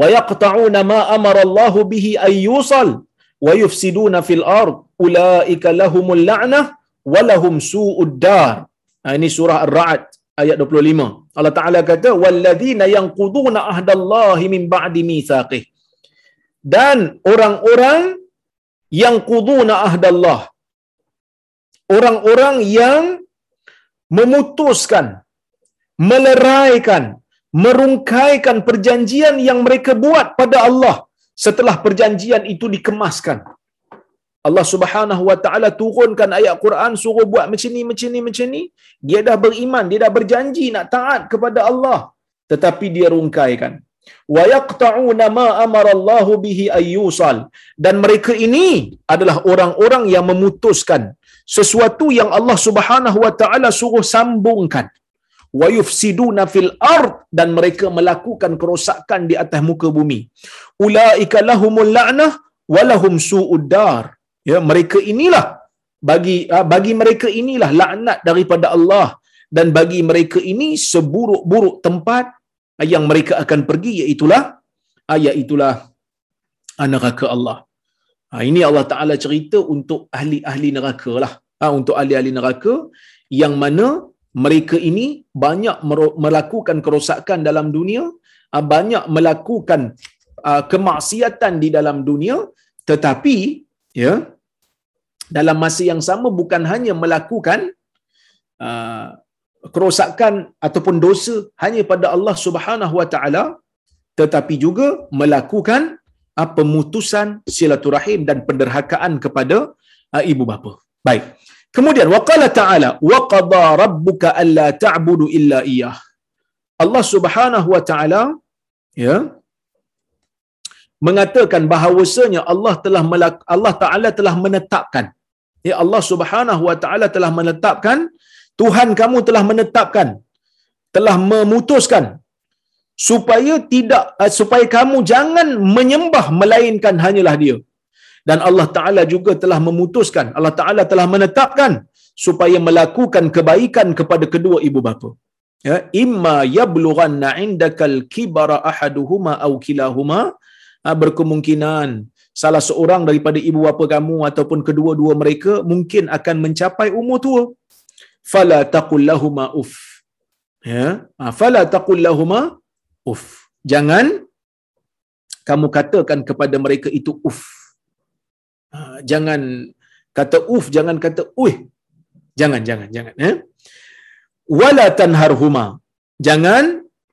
wa yaqta'una ma amara Allah bihi ay yusal wa yufsiduna fil ard ulaika lahumul la'nah wa lahum su'ud dar ini surah ar-ra'd ayat 25 Allah Taala kata walladzina yanquduna ahdallahi min ba'di mitsaqih. Dan orang-orang yang quduna ahdallah orang-orang yang memutuskan meleraikan merungkaikan perjanjian yang mereka buat pada Allah. Setelah perjanjian itu dikemaskan. Allah Subhanahu wa taala turunkan ayat Quran suruh buat macam ni macam ni macam ni, dia dah beriman, dia dah berjanji nak taat kepada Allah, tetapi dia rungkaikan. Wa yaqta'una ma amara Allah bihi ayyusal dan mereka ini adalah orang-orang yang memutuskan sesuatu yang Allah Subhanahu wa taala suruh sambungkan. Wa yufsiduna fil ard dan mereka melakukan kerosakan di atas muka bumi ulaika lahumul la'nah wa lahum su'ud dar ya mereka inilah bagi ah, bagi mereka inilah laknat daripada Allah dan bagi mereka ini seburuk-buruk tempat yang mereka akan pergi iaitulah ayat ah, itulah neraka Allah. Ha, ini Allah Taala cerita untuk ahli-ahli neraka lah. Ha, untuk ahli-ahli neraka yang mana mereka ini banyak melakukan kerosakan dalam dunia, ah, banyak melakukan ah, kemaksiatan di dalam dunia, tetapi ya dalam masa yang sama bukan hanya melakukan uh, kerosakan ataupun dosa hanya pada Allah Subhanahu Wa Taala, tetapi juga melakukan pemutusan silaturahim dan penderhakaan kepada ibu bapa. Baik. Kemudian waqala ta'ala wa qada rabbuka alla ta'budu illa iyyah. Allah Subhanahu wa taala ya mengatakan bahawasanya Allah telah melak, Allah Taala telah menetapkan ya Allah Subhanahu wa taala telah menetapkan Tuhan kamu telah menetapkan telah memutuskan supaya tidak uh, supaya kamu jangan menyembah melainkan hanyalah dia dan Allah Taala juga telah memutuskan Allah Taala telah menetapkan supaya melakukan kebaikan kepada kedua ibu bapa. Ya imma yablughanna indakal kibara ahaduhuma aw kilahuma ha, berkemungkinan salah seorang daripada ibu bapa kamu ataupun kedua-dua mereka mungkin akan mencapai umur tua. Fala taqul lahumā uff ya ha, fala taqul lahumā uff jangan kamu katakan kepada mereka itu uff jangan kata uff jangan kata uih. Jangan jangan jangan ya wala tanharhuma. Jangan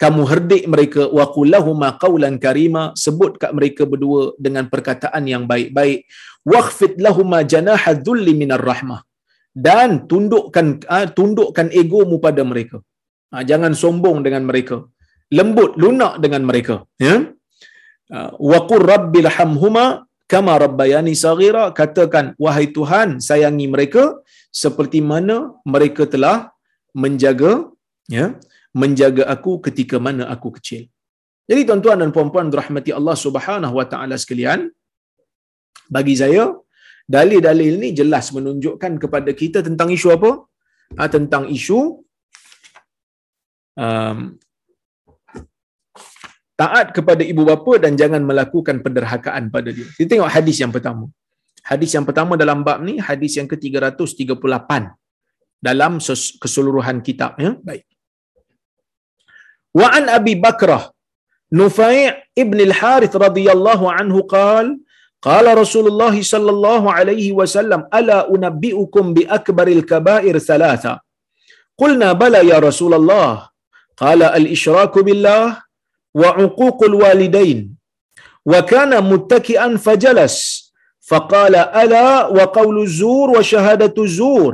kamu herdik mereka. Wa qullahuma qawlan karima. Sebut kat mereka berdua dengan perkataan yang baik-baik. Wakhfid lahuma janaha dhulli minar rahmah. Dan tundukkan uh, tundukkan egomu pada mereka. Uh, jangan sombong dengan mereka. Lembut lunak dengan mereka ya. Wa qur rabbil hamhuma kama rabbayani saghira katakan wahai tuhan sayangi mereka seperti mana mereka telah menjaga ya menjaga aku ketika mana aku kecil. Jadi tuan-tuan dan puan-puan rahmati Allah Subhanahu wa taala sekalian, bagi saya dalil-dalil ini jelas menunjukkan kepada kita tentang isu apa? Ha, tentang isu um, taat kepada ibu bapa dan jangan melakukan penderhakaan pada dia. Kita tengok hadis yang pertama. Hadis yang pertama dalam bab ni hadis yang ke-338 dalam keseluruhan kitab ya. Baik. Wa an Abi Bakrah Nufai' ibn al-Harith radhiyallahu anhu qala Qala Rasulullah sallallahu alaihi wasallam ala unabbiukum bi akbaril kaba'ir thalatha Qulna bala ya Rasulullah Qala al-ishraku billah wa uququl walidain. Wa kana muttaki'an fajalas. Faqala ala wa qawlu zur wa shahadatu zur.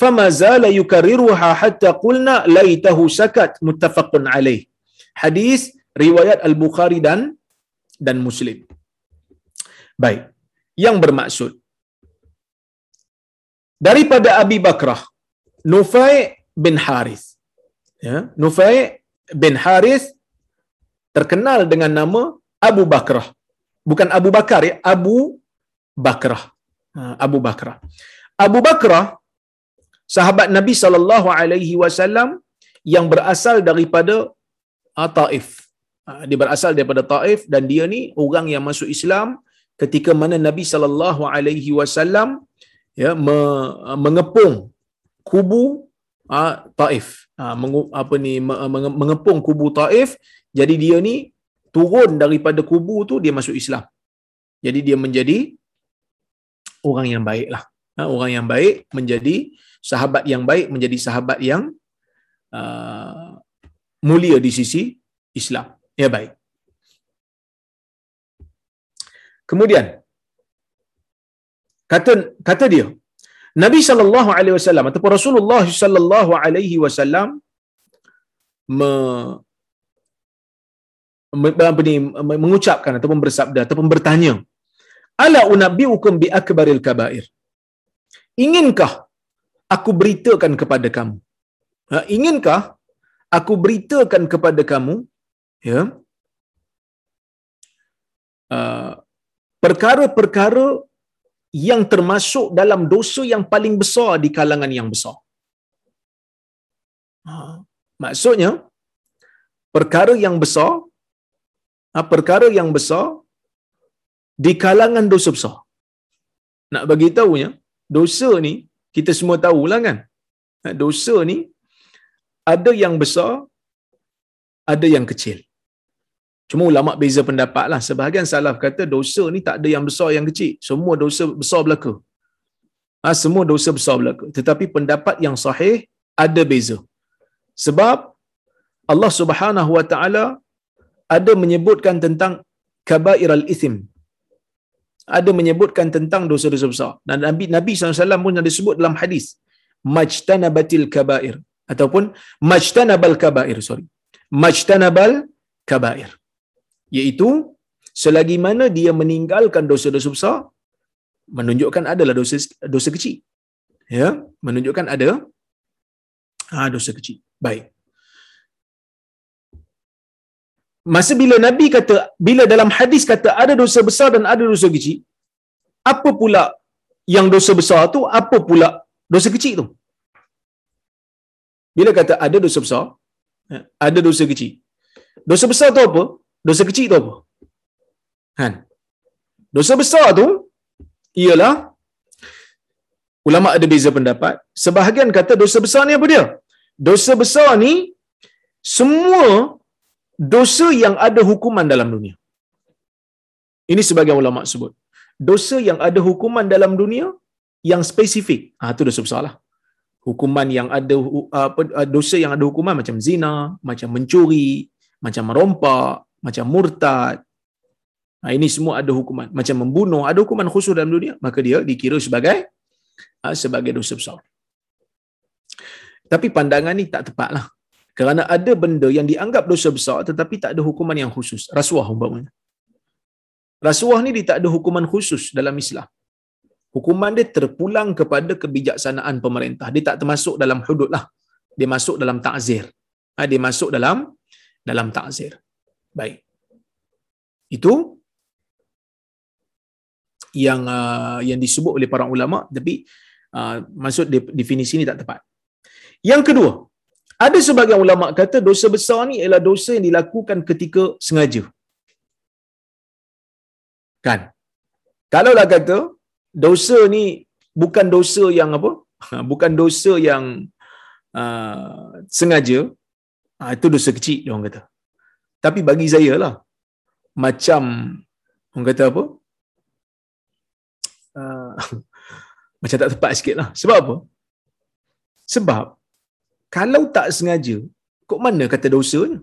فما زال يكررها حتى قلنا ليته سكت متفق عليه حديث riwayat al-Bukhari dan dan Muslim. Baik. Yang bermaksud. Daripada Abi Bakrah Nufai bin Harith. Ya Nufai bin Harith terkenal dengan nama Abu Bakrah bukan Abu Bakar ya Abu Bakrah ha, Abu Bakrah Abu Bakrah sahabat Nabi sallallahu alaihi wasallam yang berasal daripada uh, Taif. Uh, dia berasal daripada Taif dan dia ni orang yang masuk Islam ketika mana Nabi sallallahu alaihi wasallam ya me, mengepung kubu Taif. Uh, mengu, apa ni mengepung kubu Taif jadi dia ni turun daripada kubu tu dia masuk Islam. Jadi dia menjadi orang yang baiklah. Ha, orang yang baik menjadi sahabat yang baik menjadi sahabat yang uh, mulia di sisi Islam. Ya baik. Kemudian kata kata dia Nabi sallallahu alaihi wasallam ataupun Rasulullah sallallahu alaihi wasallam apa ni mengucapkan ataupun bersabda ataupun bertanya ala unabbiukum bi akbaril kabair inginkah aku beritakan kepada kamu. Ha, inginkah aku beritakan kepada kamu ya uh, perkara-perkara yang termasuk dalam dosa yang paling besar di kalangan yang besar. Ha, maksudnya perkara yang besar perkara yang besar di kalangan dosa besar. Nak bagi tahunya, dosa ni kita semua tahulah kan? Ha, dosa ni ada yang besar ada yang kecil. Cuma ulama beza pendapat lah. Sebahagian salaf kata dosa ni tak ada yang besar yang kecil. Semua dosa besar belaka. Ha, semua dosa besar belaka. Tetapi pendapat yang sahih ada beza. Sebab Allah Subhanahu wa taala ada menyebutkan tentang kabair al-ithim. Ada menyebutkan tentang dosa-dosa besar. Dan Nabi Nabi SAW pun ada sebut dalam hadis majtanabatil kabair. Ataupun majtanabal kabair sorry. Majtanabal kabair. Iaitu selagi mana dia meninggalkan dosa-dosa besar menunjukkan adalah dosa dosa kecil. Ya menunjukkan ada ha, dosa kecil. Baik masa bila nabi kata bila dalam hadis kata ada dosa besar dan ada dosa kecil apa pula yang dosa besar tu apa pula dosa kecil tu? Bila kata ada dosa besar ya, ada dosa kecil. Dosa besar tu apa? Dosa kecil tu apa? Kan dosa besar tu ialah ulama ada beza pendapat. Sebahagian kata dosa besar ni apa dia? Dosa besar ni semua dosa yang ada hukuman dalam dunia ini sebagian ulama sebut dosa yang ada hukuman dalam dunia yang spesifik ah tu dosa besar lah hukuman yang ada apa dosa yang ada hukuman macam zina macam mencuri macam merompak macam murtad Ha, ini semua ada hukuman. Macam membunuh, ada hukuman khusus dalam dunia, maka dia dikira sebagai ha, sebagai dosa besar. Tapi pandangan ni tak tepatlah. Kerana ada benda yang dianggap dosa besar tetapi tak ada hukuman yang khusus. Rasuah umpamanya. Rasuah ni dia tak ada hukuman khusus dalam Islam. Hukuman dia terpulang kepada kebijaksanaan pemerintah. Dia tak termasuk dalam hudud lah. Dia masuk dalam takzir. Ha, dia masuk dalam dalam takzir. Baik. Itu yang uh, yang disebut oleh para ulama tapi uh, maksud definisi ini tak tepat. Yang kedua, ada sebagian ulama kata dosa besar ni ialah dosa yang dilakukan ketika sengaja. Kan? Kalau lah kata dosa ni bukan dosa yang apa? Bukan dosa yang uh, sengaja, uh, itu dosa kecil dia orang kata. Tapi bagi saya lah, macam orang kata apa? Uh, macam tak tepat sikit lah. Sebab apa? Sebab kalau tak sengaja, kok mana kata dosanya?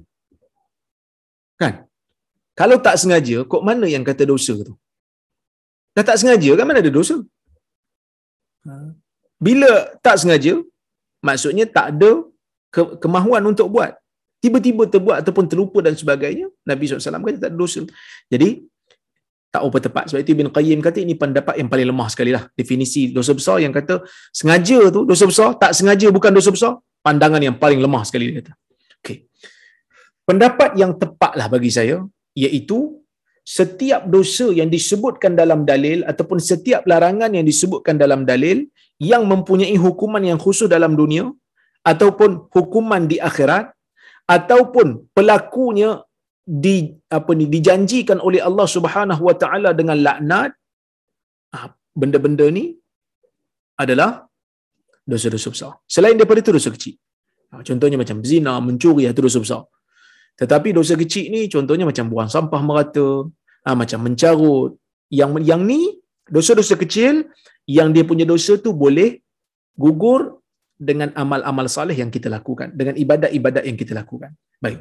Kan? Kalau tak sengaja, kok mana yang kata dosa tu? Dah tak sengaja kan mana ada dosa? Ha. Bila tak sengaja, maksudnya tak ada ke- kemahuan untuk buat. Tiba-tiba terbuat ataupun terlupa dan sebagainya, Nabi SAW kata tak ada dosa. Jadi, tak apa tepat. Sebab itu Ibn Qayyim kata ini pendapat yang paling lemah sekali lah. Definisi dosa besar yang kata sengaja tu dosa besar, tak sengaja bukan dosa besar, pandangan yang paling lemah sekali dia kata. Okay. Pendapat yang tepat lah bagi saya, iaitu setiap dosa yang disebutkan dalam dalil ataupun setiap larangan yang disebutkan dalam dalil yang mempunyai hukuman yang khusus dalam dunia ataupun hukuman di akhirat ataupun pelakunya di apa ni dijanjikan oleh Allah Subhanahu Wa Taala dengan laknat ah, benda-benda ni adalah dosa-dosa besar. Selain daripada itu dosa kecil. Ah, contohnya macam zina, mencuri itu dosa besar. Tetapi dosa kecil ni contohnya macam buang sampah merata, ah, macam mencarut. Yang yang ni dosa-dosa kecil yang dia punya dosa tu boleh gugur dengan amal-amal saleh yang kita lakukan, dengan ibadat-ibadat yang kita lakukan. Baik.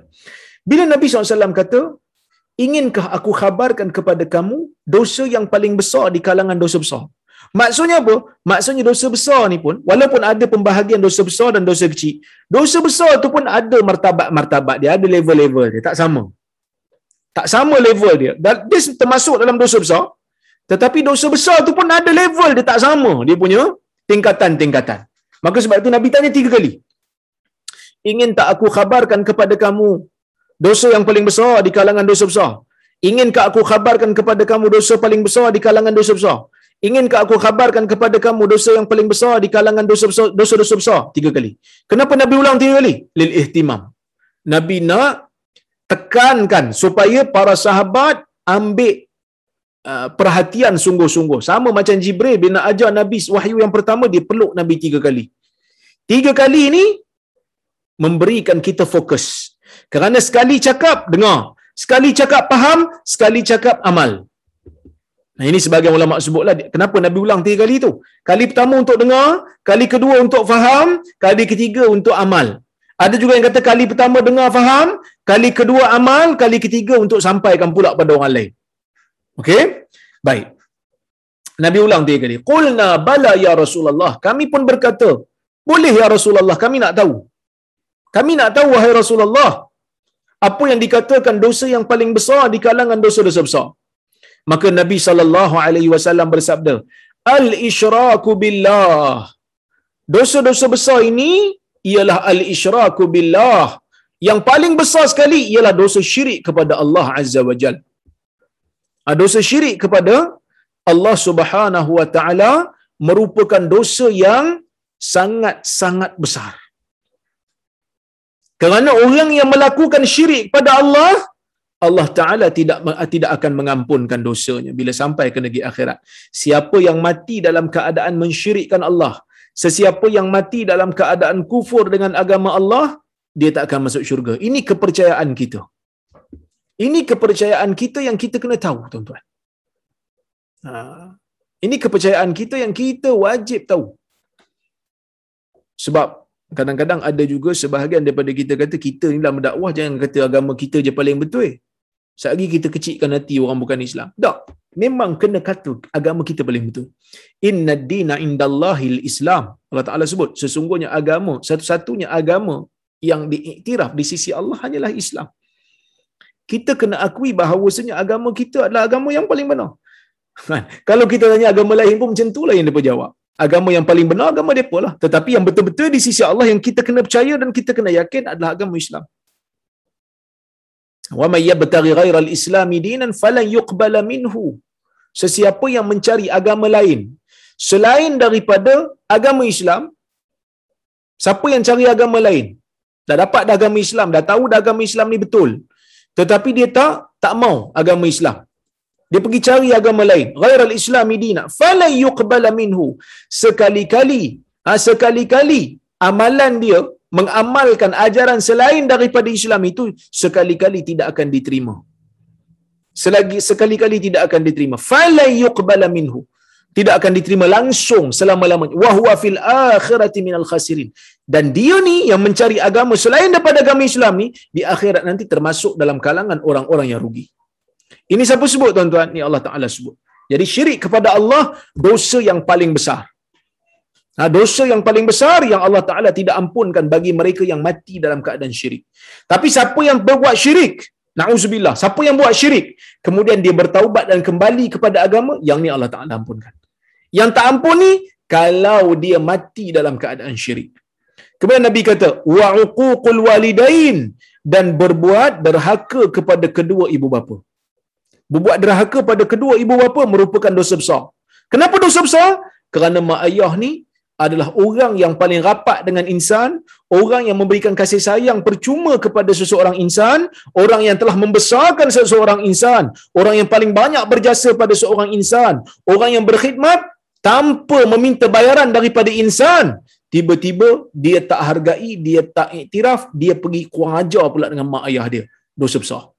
Bila Nabi SAW kata, inginkah aku khabarkan kepada kamu dosa yang paling besar di kalangan dosa besar? Maksudnya apa? Maksudnya dosa besar ni pun, walaupun ada pembahagian dosa besar dan dosa kecil, dosa besar tu pun ada martabat-martabat dia, ada level-level dia, tak sama. Tak sama level dia. Dia termasuk dalam dosa besar, tetapi dosa besar tu pun ada level dia tak sama. Dia punya tingkatan-tingkatan. Maka sebab itu Nabi tanya tiga kali. Ingin tak aku khabarkan kepada kamu dosa yang paling besar di kalangan dosa besar? Inginkah aku khabarkan kepada kamu dosa paling besar di kalangan dosa besar? Inginkah aku khabarkan kepada kamu dosa yang paling besar di kalangan dosa besar, dosa-dosa besar? Tiga kali. Kenapa Nabi ulang tiga kali? Lil ihtimam. Nabi nak tekankan supaya para sahabat ambil uh, perhatian sungguh-sungguh. Sama macam Jibril bila nak ajar Nabi wahyu yang pertama, dia peluk Nabi tiga kali. Tiga kali ini memberikan kita fokus. Kerana sekali cakap, dengar. Sekali cakap faham, sekali cakap amal. Nah ini sebagai ulama sebutlah kenapa Nabi ulang tiga kali itu. Kali pertama untuk dengar, kali kedua untuk faham, kali ketiga untuk amal. Ada juga yang kata kali pertama dengar faham, kali kedua amal, kali ketiga untuk sampaikan pula pada orang lain. Okey? Baik. Nabi ulang tiga kali. Qulna bala ya Rasulullah. Kami pun berkata, boleh ya Rasulullah, kami nak tahu. Kami nak tahu wahai Rasulullah, apa yang dikatakan dosa yang paling besar di kalangan dosa-dosa besar. Maka Nabi sallallahu alaihi wasallam bersabda, al-isyraku billah. Dosa-dosa besar ini ialah al-isyraku billah. Yang paling besar sekali ialah dosa syirik kepada Allah Azza wa Jal. Ah, dosa syirik kepada Allah Subhanahu wa taala merupakan dosa yang sangat-sangat besar. Kerana orang yang melakukan syirik pada Allah, Allah Ta'ala tidak tidak akan mengampunkan dosanya bila sampai ke negeri akhirat. Siapa yang mati dalam keadaan mensyirikkan Allah, sesiapa yang mati dalam keadaan kufur dengan agama Allah, dia tak akan masuk syurga. Ini kepercayaan kita. Ini kepercayaan kita yang kita kena tahu, tuan-tuan. Ha. Ini kepercayaan kita yang kita wajib tahu. Sebab kadang-kadang ada juga sebahagian daripada kita kata kita ni dalam dakwah jangan kata agama kita je paling betul. Sehari kita kecilkan hati orang bukan Islam. Tak. Memang kena kata agama kita paling betul. Inna dina indallahil Islam. Allah Ta'ala sebut, sesungguhnya agama, satu-satunya agama yang diiktiraf di sisi Allah hanyalah Islam. Kita kena akui bahawasanya agama kita adalah agama yang paling benar. Kalau kita tanya agama lain pun macam tu lah yang dia jawab. Agama yang paling benar agama depa lah. Tetapi yang betul-betul di sisi Allah yang kita kena percaya dan kita kena yakin adalah agama Islam. Wa may yabtaghi ghayra al-islam dinan falan yuqbala minhu. Sesiapa yang mencari agama lain selain daripada agama Islam, siapa yang cari agama lain, dah dapat dah agama Islam, dah tahu dah agama Islam ni betul. Tetapi dia tak tak mau agama Islam. Dia pergi cari agama lain. Ghairal islami dina. Fala yuqbala minhu. Sekali-kali. Ha, sekali-kali amalan dia mengamalkan ajaran selain daripada Islam itu sekali-kali tidak akan diterima. Selagi sekali-kali tidak akan diterima. Fala yuqbala minhu. Tidak akan diterima langsung selama-lamanya. Wa huwa fil akhirati minal khasirin. Dan dia ni yang mencari agama selain daripada agama Islam ni di akhirat nanti termasuk dalam kalangan orang-orang yang rugi. Ini siapa sebut tuan-tuan? Ini Allah Ta'ala sebut. Jadi syirik kepada Allah dosa yang paling besar. Nah, dosa yang paling besar yang Allah Ta'ala tidak ampunkan bagi mereka yang mati dalam keadaan syirik. Tapi siapa yang berbuat syirik, na'udzubillah, siapa yang buat syirik, kemudian dia bertaubat dan kembali kepada agama, yang ni Allah Ta'ala ampunkan. Yang tak ampun ni, kalau dia mati dalam keadaan syirik. Kemudian Nabi kata, wa'uququl walidain, dan berbuat derhaka kepada kedua ibu bapa berbuat derhaka pada kedua ibu bapa merupakan dosa besar. Kenapa dosa besar? Kerana mak ayah ni adalah orang yang paling rapat dengan insan, orang yang memberikan kasih sayang percuma kepada seseorang insan, orang yang telah membesarkan seseorang insan, orang yang paling banyak berjasa pada seorang insan, orang yang berkhidmat tanpa meminta bayaran daripada insan, tiba-tiba dia tak hargai, dia tak iktiraf, dia pergi kurang ajar pula dengan mak ayah dia. Dosa besar.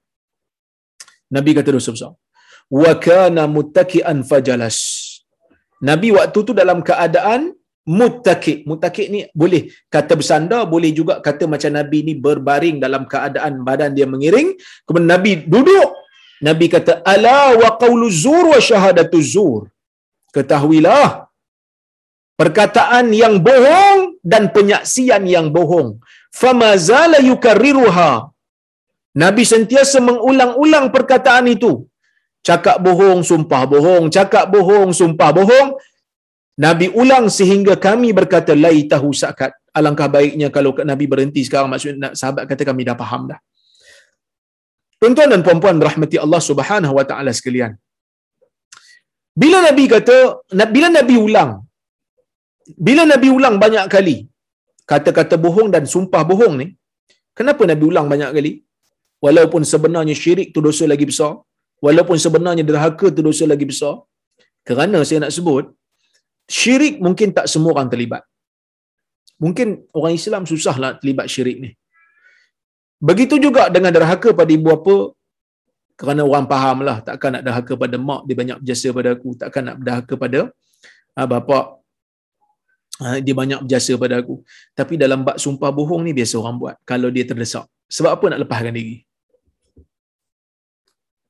Nabi kata dosa besar. Wa kana muttaki'an fajalas. Nabi waktu tu dalam keadaan muttaki. Muttaki ni boleh kata bersandar, boleh juga kata macam Nabi ni berbaring dalam keadaan badan dia mengiring. Kemudian Nabi duduk. Nabi kata ala wa qawlu zur wa syahadatu zur. Ketahuilah perkataan yang bohong dan penyaksian yang bohong. Famazala yukarriruha Nabi sentiasa mengulang-ulang perkataan itu. Cakap bohong, sumpah bohong. Cakap bohong, sumpah bohong. Nabi ulang sehingga kami berkata, Lai tahu sakat. Alangkah baiknya kalau Nabi berhenti sekarang. Maksudnya sahabat kata kami dah faham dah. Tuan-tuan dan puan-puan rahmati Allah subhanahu wa ta'ala sekalian. Bila Nabi kata, bila Nabi ulang, bila Nabi ulang banyak kali, kata-kata bohong dan sumpah bohong ni, kenapa Nabi ulang banyak kali? walaupun sebenarnya syirik tu dosa lagi besar walaupun sebenarnya derhaka tu dosa lagi besar kerana saya nak sebut syirik mungkin tak semua orang terlibat. Mungkin orang Islam susahlah terlibat syirik ni. Begitu juga dengan derhaka pada ibu bapa kerana orang faham lah takkan nak derhaka pada mak dia banyak berjasa pada aku. Takkan nak derhaka pada ha, bapa ha, dia banyak berjasa pada aku. Tapi dalam bab sumpah bohong ni biasa orang buat kalau dia terdesak. Sebab apa nak lepaskan diri?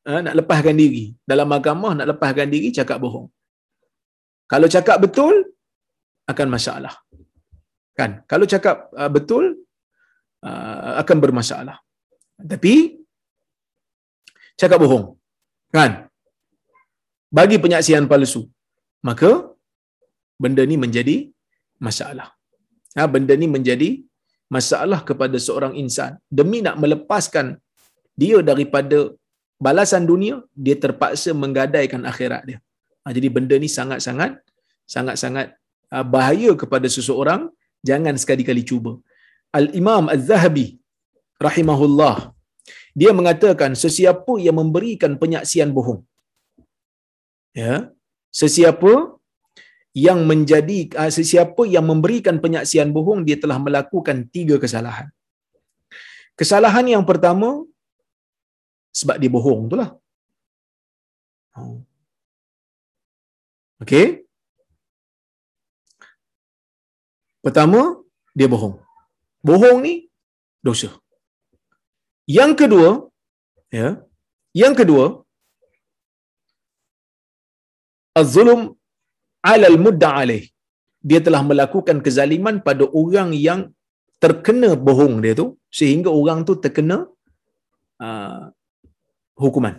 Ha, nak lepaskan diri. Dalam agama nak lepaskan diri cakap bohong Kalau cakap betul akan masalah. Kan? Kalau cakap uh, betul uh, akan bermasalah. Tapi cakap bohong. Kan? Bagi penyaksian palsu. Maka benda ni menjadi masalah. Ha, benda ni menjadi masalah kepada seorang insan. Demi nak melepaskan dia daripada balasan dunia, dia terpaksa menggadaikan akhirat dia. Ha, jadi benda ni sangat-sangat sangat-sangat uh, bahaya kepada seseorang. Jangan sekali-kali cuba. Al-Imam Az-Zahabi rahimahullah dia mengatakan sesiapa yang memberikan penyaksian bohong ya sesiapa yang menjadi uh, sesiapa yang memberikan penyaksian bohong dia telah melakukan tiga kesalahan kesalahan yang pertama sebab dia bohong itulah oh. Okey pertama dia bohong bohong ni dosa yang kedua, ya. Yang kedua, az-zulm 'ala al-mudda'. Dia telah melakukan kezaliman pada orang yang terkena bohong dia tu sehingga orang tu terkena uh, hukuman.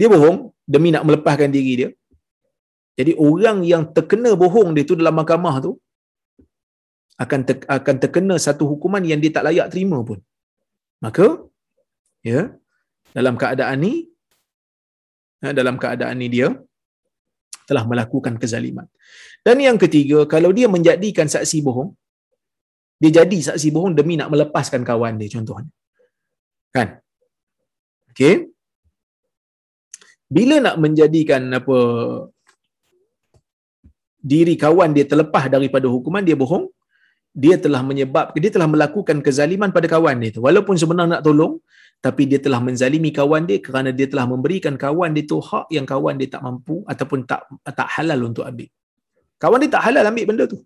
Dia bohong demi nak melepaskan diri dia. Jadi orang yang terkena bohong dia tu dalam mahkamah tu akan ter, akan terkena satu hukuman yang dia tak layak terima pun. Maka ya dalam keadaan ni ya, dalam keadaan ni dia telah melakukan kezaliman. Dan yang ketiga, kalau dia menjadikan saksi bohong, dia jadi saksi bohong demi nak melepaskan kawan dia contohnya. Kan? Okey. Bila nak menjadikan apa diri kawan dia terlepas daripada hukuman dia bohong, dia telah menyebab dia telah melakukan kezaliman pada kawan dia tu. Walaupun sebenarnya nak tolong tapi dia telah menzalimi kawan dia kerana dia telah memberikan kawan dia tu hak yang kawan dia tak mampu ataupun tak tak halal untuk ambil. Kawan dia tak halal ambil benda tu.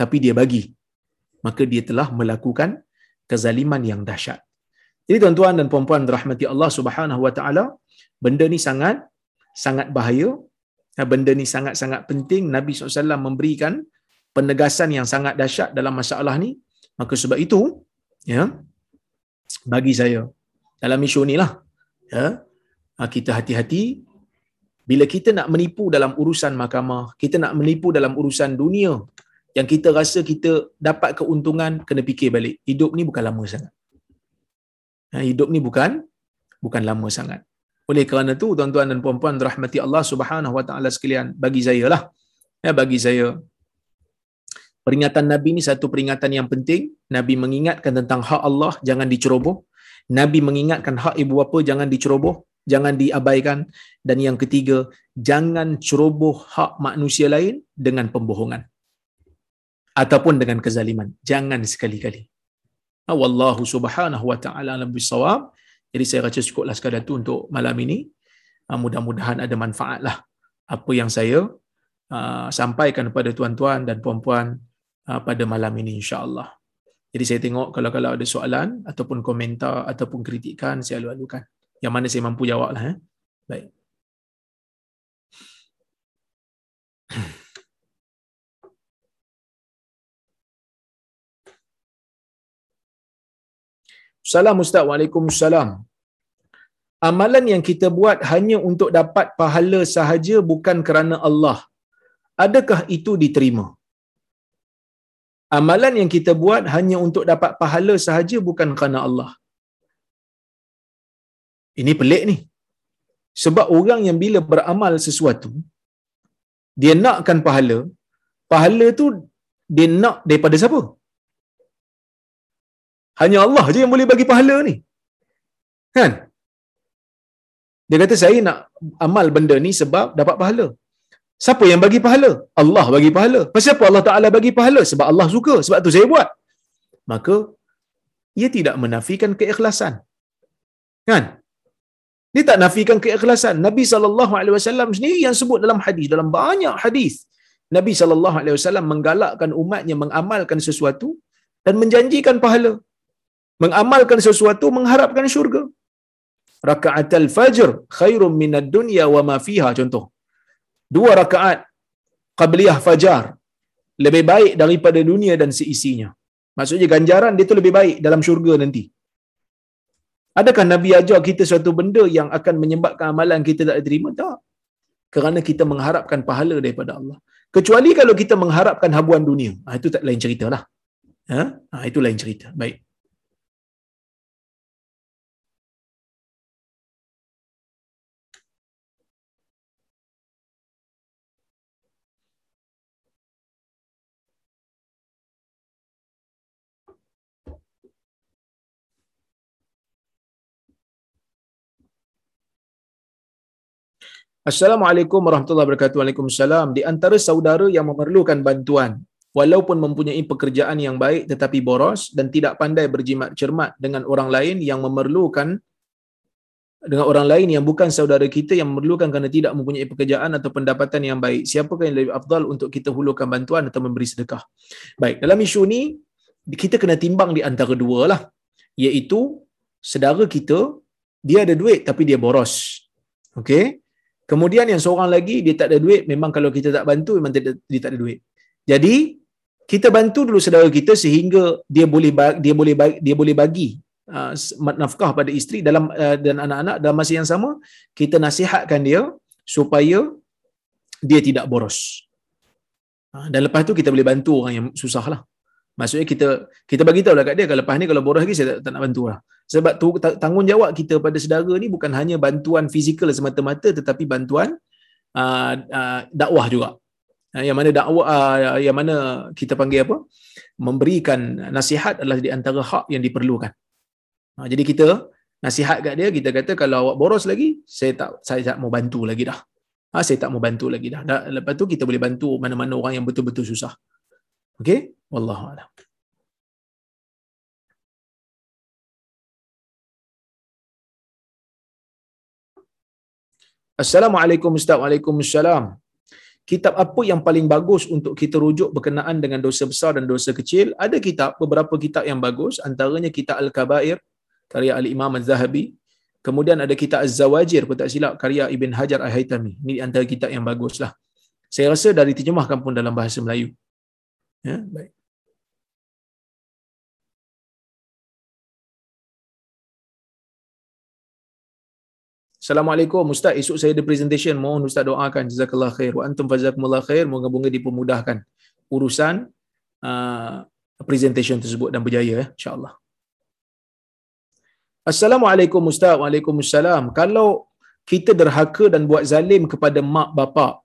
Tapi dia bagi. Maka dia telah melakukan kezaliman yang dahsyat. Jadi tuan-tuan dan puan-puan rahmati Allah Subhanahu wa taala benda ni sangat sangat bahaya. Benda ni sangat-sangat penting. Nabi SAW memberikan penegasan yang sangat dahsyat dalam masalah ni. Maka sebab itu ya bagi saya dalam isu ni lah ya ha, kita hati-hati. Bila kita nak menipu dalam urusan mahkamah kita nak menipu dalam urusan dunia yang kita rasa kita dapat keuntungan kena fikir balik. Hidup ni bukan lama sangat. Ha, hidup ni bukan bukan lama sangat oleh kerana tu tuan-tuan dan puan-puan rahmati Allah Subhanahu wa taala sekalian bagi saya lah ya bagi saya peringatan Nabi ni satu peringatan yang penting. Nabi mengingatkan tentang hak Allah jangan diceroboh. Nabi mengingatkan hak ibu bapa jangan diceroboh, jangan diabaikan. Dan yang ketiga, jangan ceroboh hak manusia lain dengan pembohongan. Ataupun dengan kezaliman. Jangan sekali-kali. Wallahu subhanahu wa ta'ala alam bisawab. Jadi saya rasa cukuplah sekadar itu untuk malam ini. Ah, mudah-mudahan ada manfaat lah apa yang saya uh, sampaikan kepada tuan-tuan dan puan-puan Ah, pada malam ini insya-Allah. Jadi saya tengok kalau kalau ada soalan ataupun komentar ataupun kritikan saya lalu-alukan. Yang mana saya mampu jawablah eh. Baik. Salam Ustaz. Waalaikumsalam. Amalan yang kita buat hanya untuk dapat pahala sahaja bukan kerana Allah. Adakah itu diterima? amalan yang kita buat hanya untuk dapat pahala sahaja bukan kerana Allah. Ini pelik ni. Sebab orang yang bila beramal sesuatu, dia nakkan pahala, pahala tu dia nak daripada siapa? Hanya Allah je yang boleh bagi pahala ni. Kan? Dia kata saya nak amal benda ni sebab dapat pahala. Siapa yang bagi pahala? Allah bagi pahala. Pasal apa Allah Ta'ala bagi pahala? Sebab Allah suka. Sebab tu saya buat. Maka, ia tidak menafikan keikhlasan. Kan? Dia tak nafikan keikhlasan. Nabi SAW sendiri yang sebut dalam hadis, dalam banyak hadis. Nabi SAW menggalakkan umatnya mengamalkan sesuatu dan menjanjikan pahala. Mengamalkan sesuatu mengharapkan syurga. Raka'atul fajr khairum minad dunya wa ma fiha contoh dua rakaat qabliyah fajar lebih baik daripada dunia dan seisinya. Maksudnya ganjaran dia tu lebih baik dalam syurga nanti. Adakah Nabi ajar kita suatu benda yang akan menyebabkan amalan kita tak diterima? Tak. Kerana kita mengharapkan pahala daripada Allah. Kecuali kalau kita mengharapkan habuan dunia. Ha, itu tak lain cerita lah. Ha? ha? itu lain cerita. Baik. Assalamualaikum warahmatullahi wabarakatuh. Waalaikumsalam. Di antara saudara yang memerlukan bantuan, walaupun mempunyai pekerjaan yang baik tetapi boros dan tidak pandai berjimat cermat dengan orang lain yang memerlukan dengan orang lain yang bukan saudara kita yang memerlukan kerana tidak mempunyai pekerjaan atau pendapatan yang baik. Siapakah yang lebih afdal untuk kita hulurkan bantuan atau memberi sedekah? Baik, dalam isu ni kita kena timbang di antara dua lah. Iaitu saudara kita dia ada duit tapi dia boros. Okey? Kemudian yang seorang lagi dia tak ada duit, memang kalau kita tak bantu memang dia, dia tak ada duit. Jadi kita bantu dulu saudara kita sehingga dia boleh dia boleh dia boleh bagi uh, nafkah pada isteri dalam uh, dan anak-anak dalam masa yang sama kita nasihatkan dia supaya dia tidak boros. Uh, dan lepas tu kita boleh bantu orang yang susah lah. Maksudnya kita kita bagi tahu lah kat dia kalau lepas ni kalau boros lagi saya tak, tak nak bantu lah. Sebab tu tanggungjawab kita pada saudara ni bukan hanya bantuan fizikal semata-mata tetapi bantuan uh, uh, dakwah juga. Uh, yang mana dakwah uh, yang mana kita panggil apa? Memberikan nasihat adalah di antara hak yang diperlukan. Uh, jadi kita nasihat kat dia kita kata kalau awak boros lagi saya tak saya tak mau bantu lagi dah. Ha, saya tak mau bantu lagi dah. Lepas tu kita boleh bantu mana-mana orang yang betul-betul susah. Okey? Wallahu a'lam. Assalamualaikum Ustaz. Waalaikumsalam. Kitab apa yang paling bagus untuk kita rujuk berkenaan dengan dosa besar dan dosa kecil? Ada kitab, beberapa kitab yang bagus. Antaranya kitab Al-Kabair, karya Al-Imam Al-Zahabi. Kemudian ada kitab Az-Zawajir, pun tak silap, karya Ibn Hajar Al-Haytami. Ini antara kitab yang baguslah. Saya rasa dari terjemahkan pun dalam bahasa Melayu. Ya, baik. Assalamualaikum Ustaz, esok saya ada presentation. Mohon Ustaz doakan. Jazakallah khair. Wa antum fazakumullah khair. Moga-moga dipermudahkan urusan uh, presentation tersebut dan berjaya. Eh? InsyaAllah. Assalamualaikum Ustaz. Waalaikumsalam. Kalau kita derhaka dan buat zalim kepada mak bapak,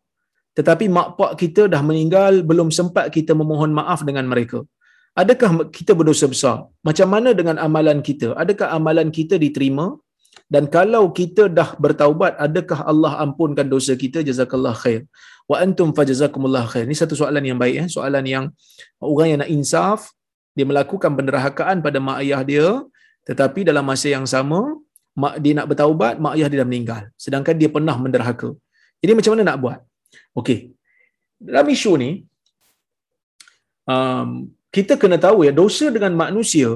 tetapi mak pak kita dah meninggal, belum sempat kita memohon maaf dengan mereka. Adakah kita berdosa besar? Macam mana dengan amalan kita? Adakah amalan kita diterima? Dan kalau kita dah bertaubat, adakah Allah ampunkan dosa kita? Jazakallah khair. Wa antum fajazakumullah khair. Ini satu soalan yang baik. Eh? Soalan yang orang yang nak insaf, dia melakukan penderhakaan pada mak ayah dia, tetapi dalam masa yang sama, mak dia nak bertaubat, mak ayah dia dah meninggal. Sedangkan dia pernah menderhaka. Jadi macam mana nak buat? Okey. Dalam isu ni, um, kita kena tahu ya, dosa dengan manusia,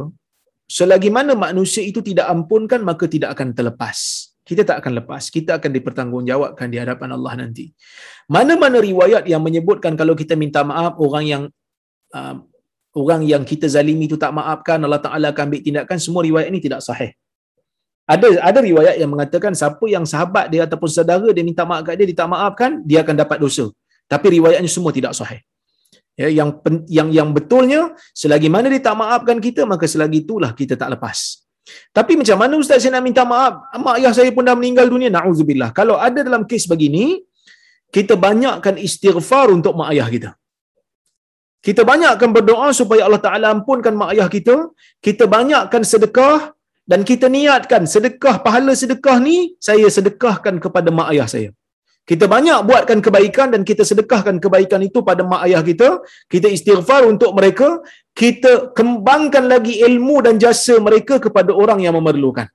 selagi mana manusia itu tidak ampunkan maka tidak akan terlepas. Kita tak akan lepas. Kita akan dipertanggungjawabkan di hadapan Allah nanti. Mana-mana riwayat yang menyebutkan kalau kita minta maaf orang yang uh, orang yang kita zalimi itu tak maafkan Allah Taala akan ambil tindakan semua riwayat ini tidak sahih. Ada ada riwayat yang mengatakan siapa yang sahabat dia ataupun saudara dia minta maaf kat dia dia tak maafkan dia akan dapat dosa. Tapi riwayatnya semua tidak sahih ya yang yang yang betulnya selagi mana dia tak maafkan kita maka selagi itulah kita tak lepas. Tapi macam mana ustaz saya nak minta maaf? Mak ayah saya pun dah meninggal dunia naudzubillah. Kalau ada dalam kes begini kita banyakkan istighfar untuk mak ayah kita. Kita banyakkan berdoa supaya Allah Taala ampunkan mak ayah kita. Kita banyakkan sedekah dan kita niatkan sedekah pahala sedekah ni saya sedekahkan kepada mak ayah saya kita banyak buatkan kebaikan dan kita sedekahkan kebaikan itu pada mak ayah kita. Kita istighfar untuk mereka. Kita kembangkan lagi ilmu dan jasa mereka kepada orang yang memerlukan.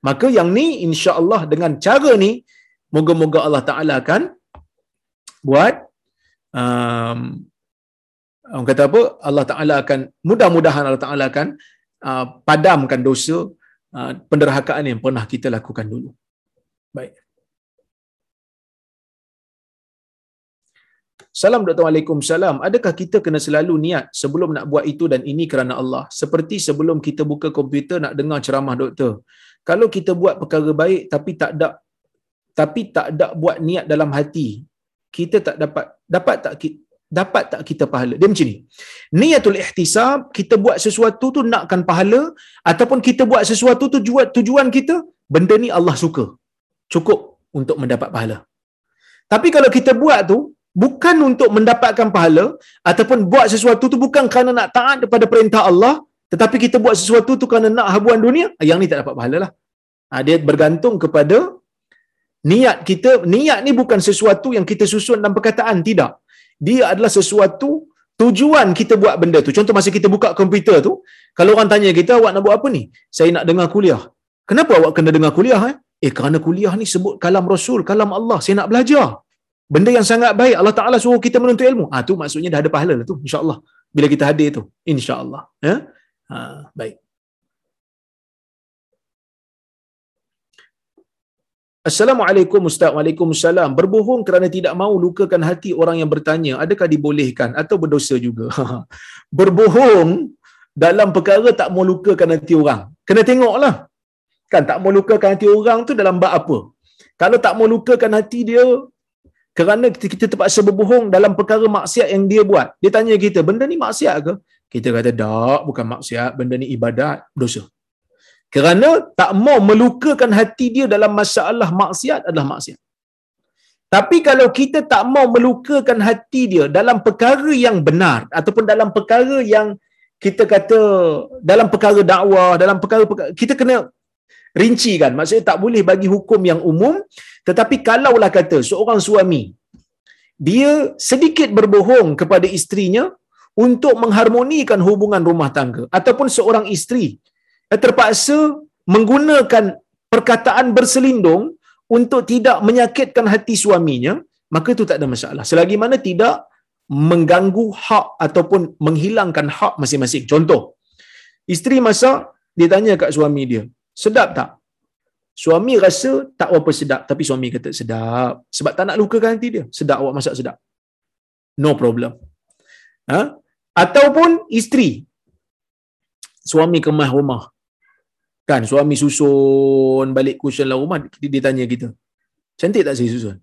Maka yang ni insya Allah dengan cara ni, moga-moga Allah Ta'ala akan buat, um, orang kata apa, Allah Ta'ala akan, mudah-mudahan Allah Ta'ala akan uh, padamkan dosa uh, penderhakaan yang pernah kita lakukan dulu. Baik. Salam Dr. Waalaikumsalam. Adakah kita kena selalu niat sebelum nak buat itu dan ini kerana Allah? Seperti sebelum kita buka komputer nak dengar ceramah doktor. Kalau kita buat perkara baik tapi tak ada tapi tak ada buat niat dalam hati, kita tak dapat dapat tak dapat tak kita pahala? Dia macam ni. Niatul ihtisab, kita buat sesuatu tu nakkan pahala ataupun kita buat sesuatu tu tujuan, tujuan kita benda ni Allah suka. Cukup untuk mendapat pahala. Tapi kalau kita buat tu bukan untuk mendapatkan pahala ataupun buat sesuatu tu bukan kerana nak taat kepada perintah Allah, tetapi kita buat sesuatu tu kerana nak habuan dunia, yang ni tak dapat pahala lah. Ha, dia bergantung kepada niat kita. Niat ni bukan sesuatu yang kita susun dalam perkataan, tidak. Dia adalah sesuatu tujuan kita buat benda tu. Contoh masa kita buka komputer tu, kalau orang tanya kita, awak nak buat apa ni? Saya nak dengar kuliah. Kenapa awak kena dengar kuliah? Eh, eh kerana kuliah ni sebut kalam Rasul, kalam Allah. Saya nak belajar benda yang sangat baik Allah Taala suruh kita menuntut ilmu ah tu maksudnya dah ada pahala lah tu insyaallah bila kita hadir tu insyaallah ya ha baik Assalamualaikum Ustaz. Waalaikumsalam. Berbohong kerana tidak mahu lukakan hati orang yang bertanya, adakah dibolehkan atau berdosa juga? Berbohong dalam perkara tak mahu lukakan hati orang. Kena tengoklah. Kan tak mahu lukakan hati orang tu dalam bab apa? Kalau tak mahu lukakan hati dia kerana kita terpaksa berbohong dalam perkara maksiat yang dia buat. Dia tanya kita, benda ni maksiat ke? Kita kata, tak, bukan maksiat. Benda ni ibadat, dosa. Kerana tak mau melukakan hati dia dalam masalah maksiat adalah maksiat. Tapi kalau kita tak mau melukakan hati dia dalam perkara yang benar ataupun dalam perkara yang kita kata dalam perkara dakwah, dalam perkara, perkara kita kena rinci kan. Maksudnya tak boleh bagi hukum yang umum tetapi kalaulah kata seorang suami dia sedikit berbohong kepada istrinya untuk mengharmonikan hubungan rumah tangga ataupun seorang isteri terpaksa menggunakan perkataan berselindung untuk tidak menyakitkan hati suaminya maka itu tak ada masalah selagi mana tidak mengganggu hak ataupun menghilangkan hak masing-masing contoh isteri masak dia tanya kat suami dia sedap tak Suami rasa tak apa sedap tapi suami kata sedap sebab tak nak lukakan hati dia. Sedap awak masak sedap. No problem. Ha? Ataupun isteri. Suami kemas rumah. Kan suami susun balik cushion dalam rumah dia, dia tanya kita. Cantik tak saya susun?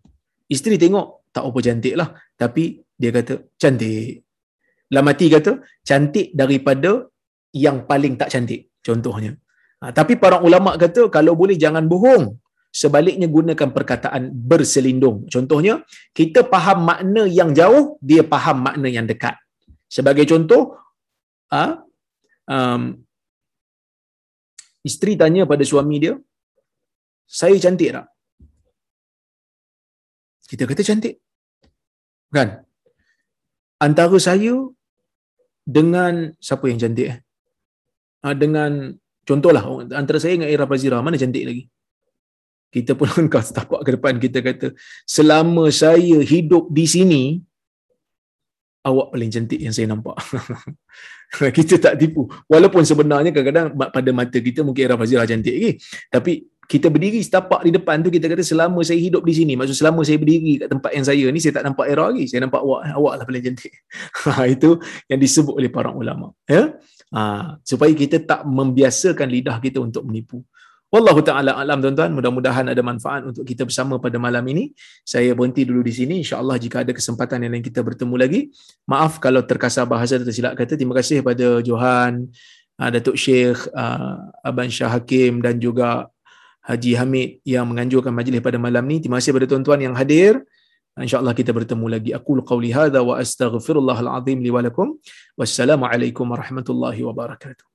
Isteri tengok tak apa cantik lah. Tapi dia kata cantik. Dalam hati kata cantik daripada yang paling tak cantik. Contohnya. Ha, tapi para ulama kata kalau boleh jangan bohong. Sebaliknya gunakan perkataan berselindung. Contohnya, kita faham makna yang jauh, dia faham makna yang dekat. Sebagai contoh, ha, um, isteri tanya pada suami dia, saya cantik tak? Kita kata cantik. Kan? Antara saya dengan siapa yang cantik? Eh? Ha, dengan Contohlah antara saya dengan Ira Fazira mana cantik lagi? Kita pun angkat setapak ke depan kita kata selama saya hidup di sini awak paling cantik yang saya nampak. kita tak tipu. Walaupun sebenarnya kadang-kadang pada mata kita mungkin Ira Fazira cantik lagi. Tapi kita berdiri setapak di depan tu kita kata selama saya hidup di sini maksud selama saya berdiri kat tempat yang saya ni saya tak nampak era lagi saya nampak awak awak lah paling cantik ha, itu yang disebut oleh para ulama ya ha, supaya kita tak membiasakan lidah kita untuk menipu. Wallahu taala alam tuan-tuan. Mudah-mudahan ada manfaat untuk kita bersama pada malam ini. Saya berhenti dulu di sini. Insyaallah jika ada kesempatan yang lain kita bertemu lagi. Maaf kalau terkasar bahasa atau silap kata. Terima kasih kepada Johan uh, Datuk Syekh uh, Aban Shah Hakim dan juga Haji Hamid yang menganjurkan majlis pada malam ni. Terima kasih kepada tuan-tuan yang hadir. InsyaAllah kita bertemu lagi. Aku qawli hadha wa astaghfirullahal azim li walakum. Wassalamualaikum warahmatullahi wabarakatuh.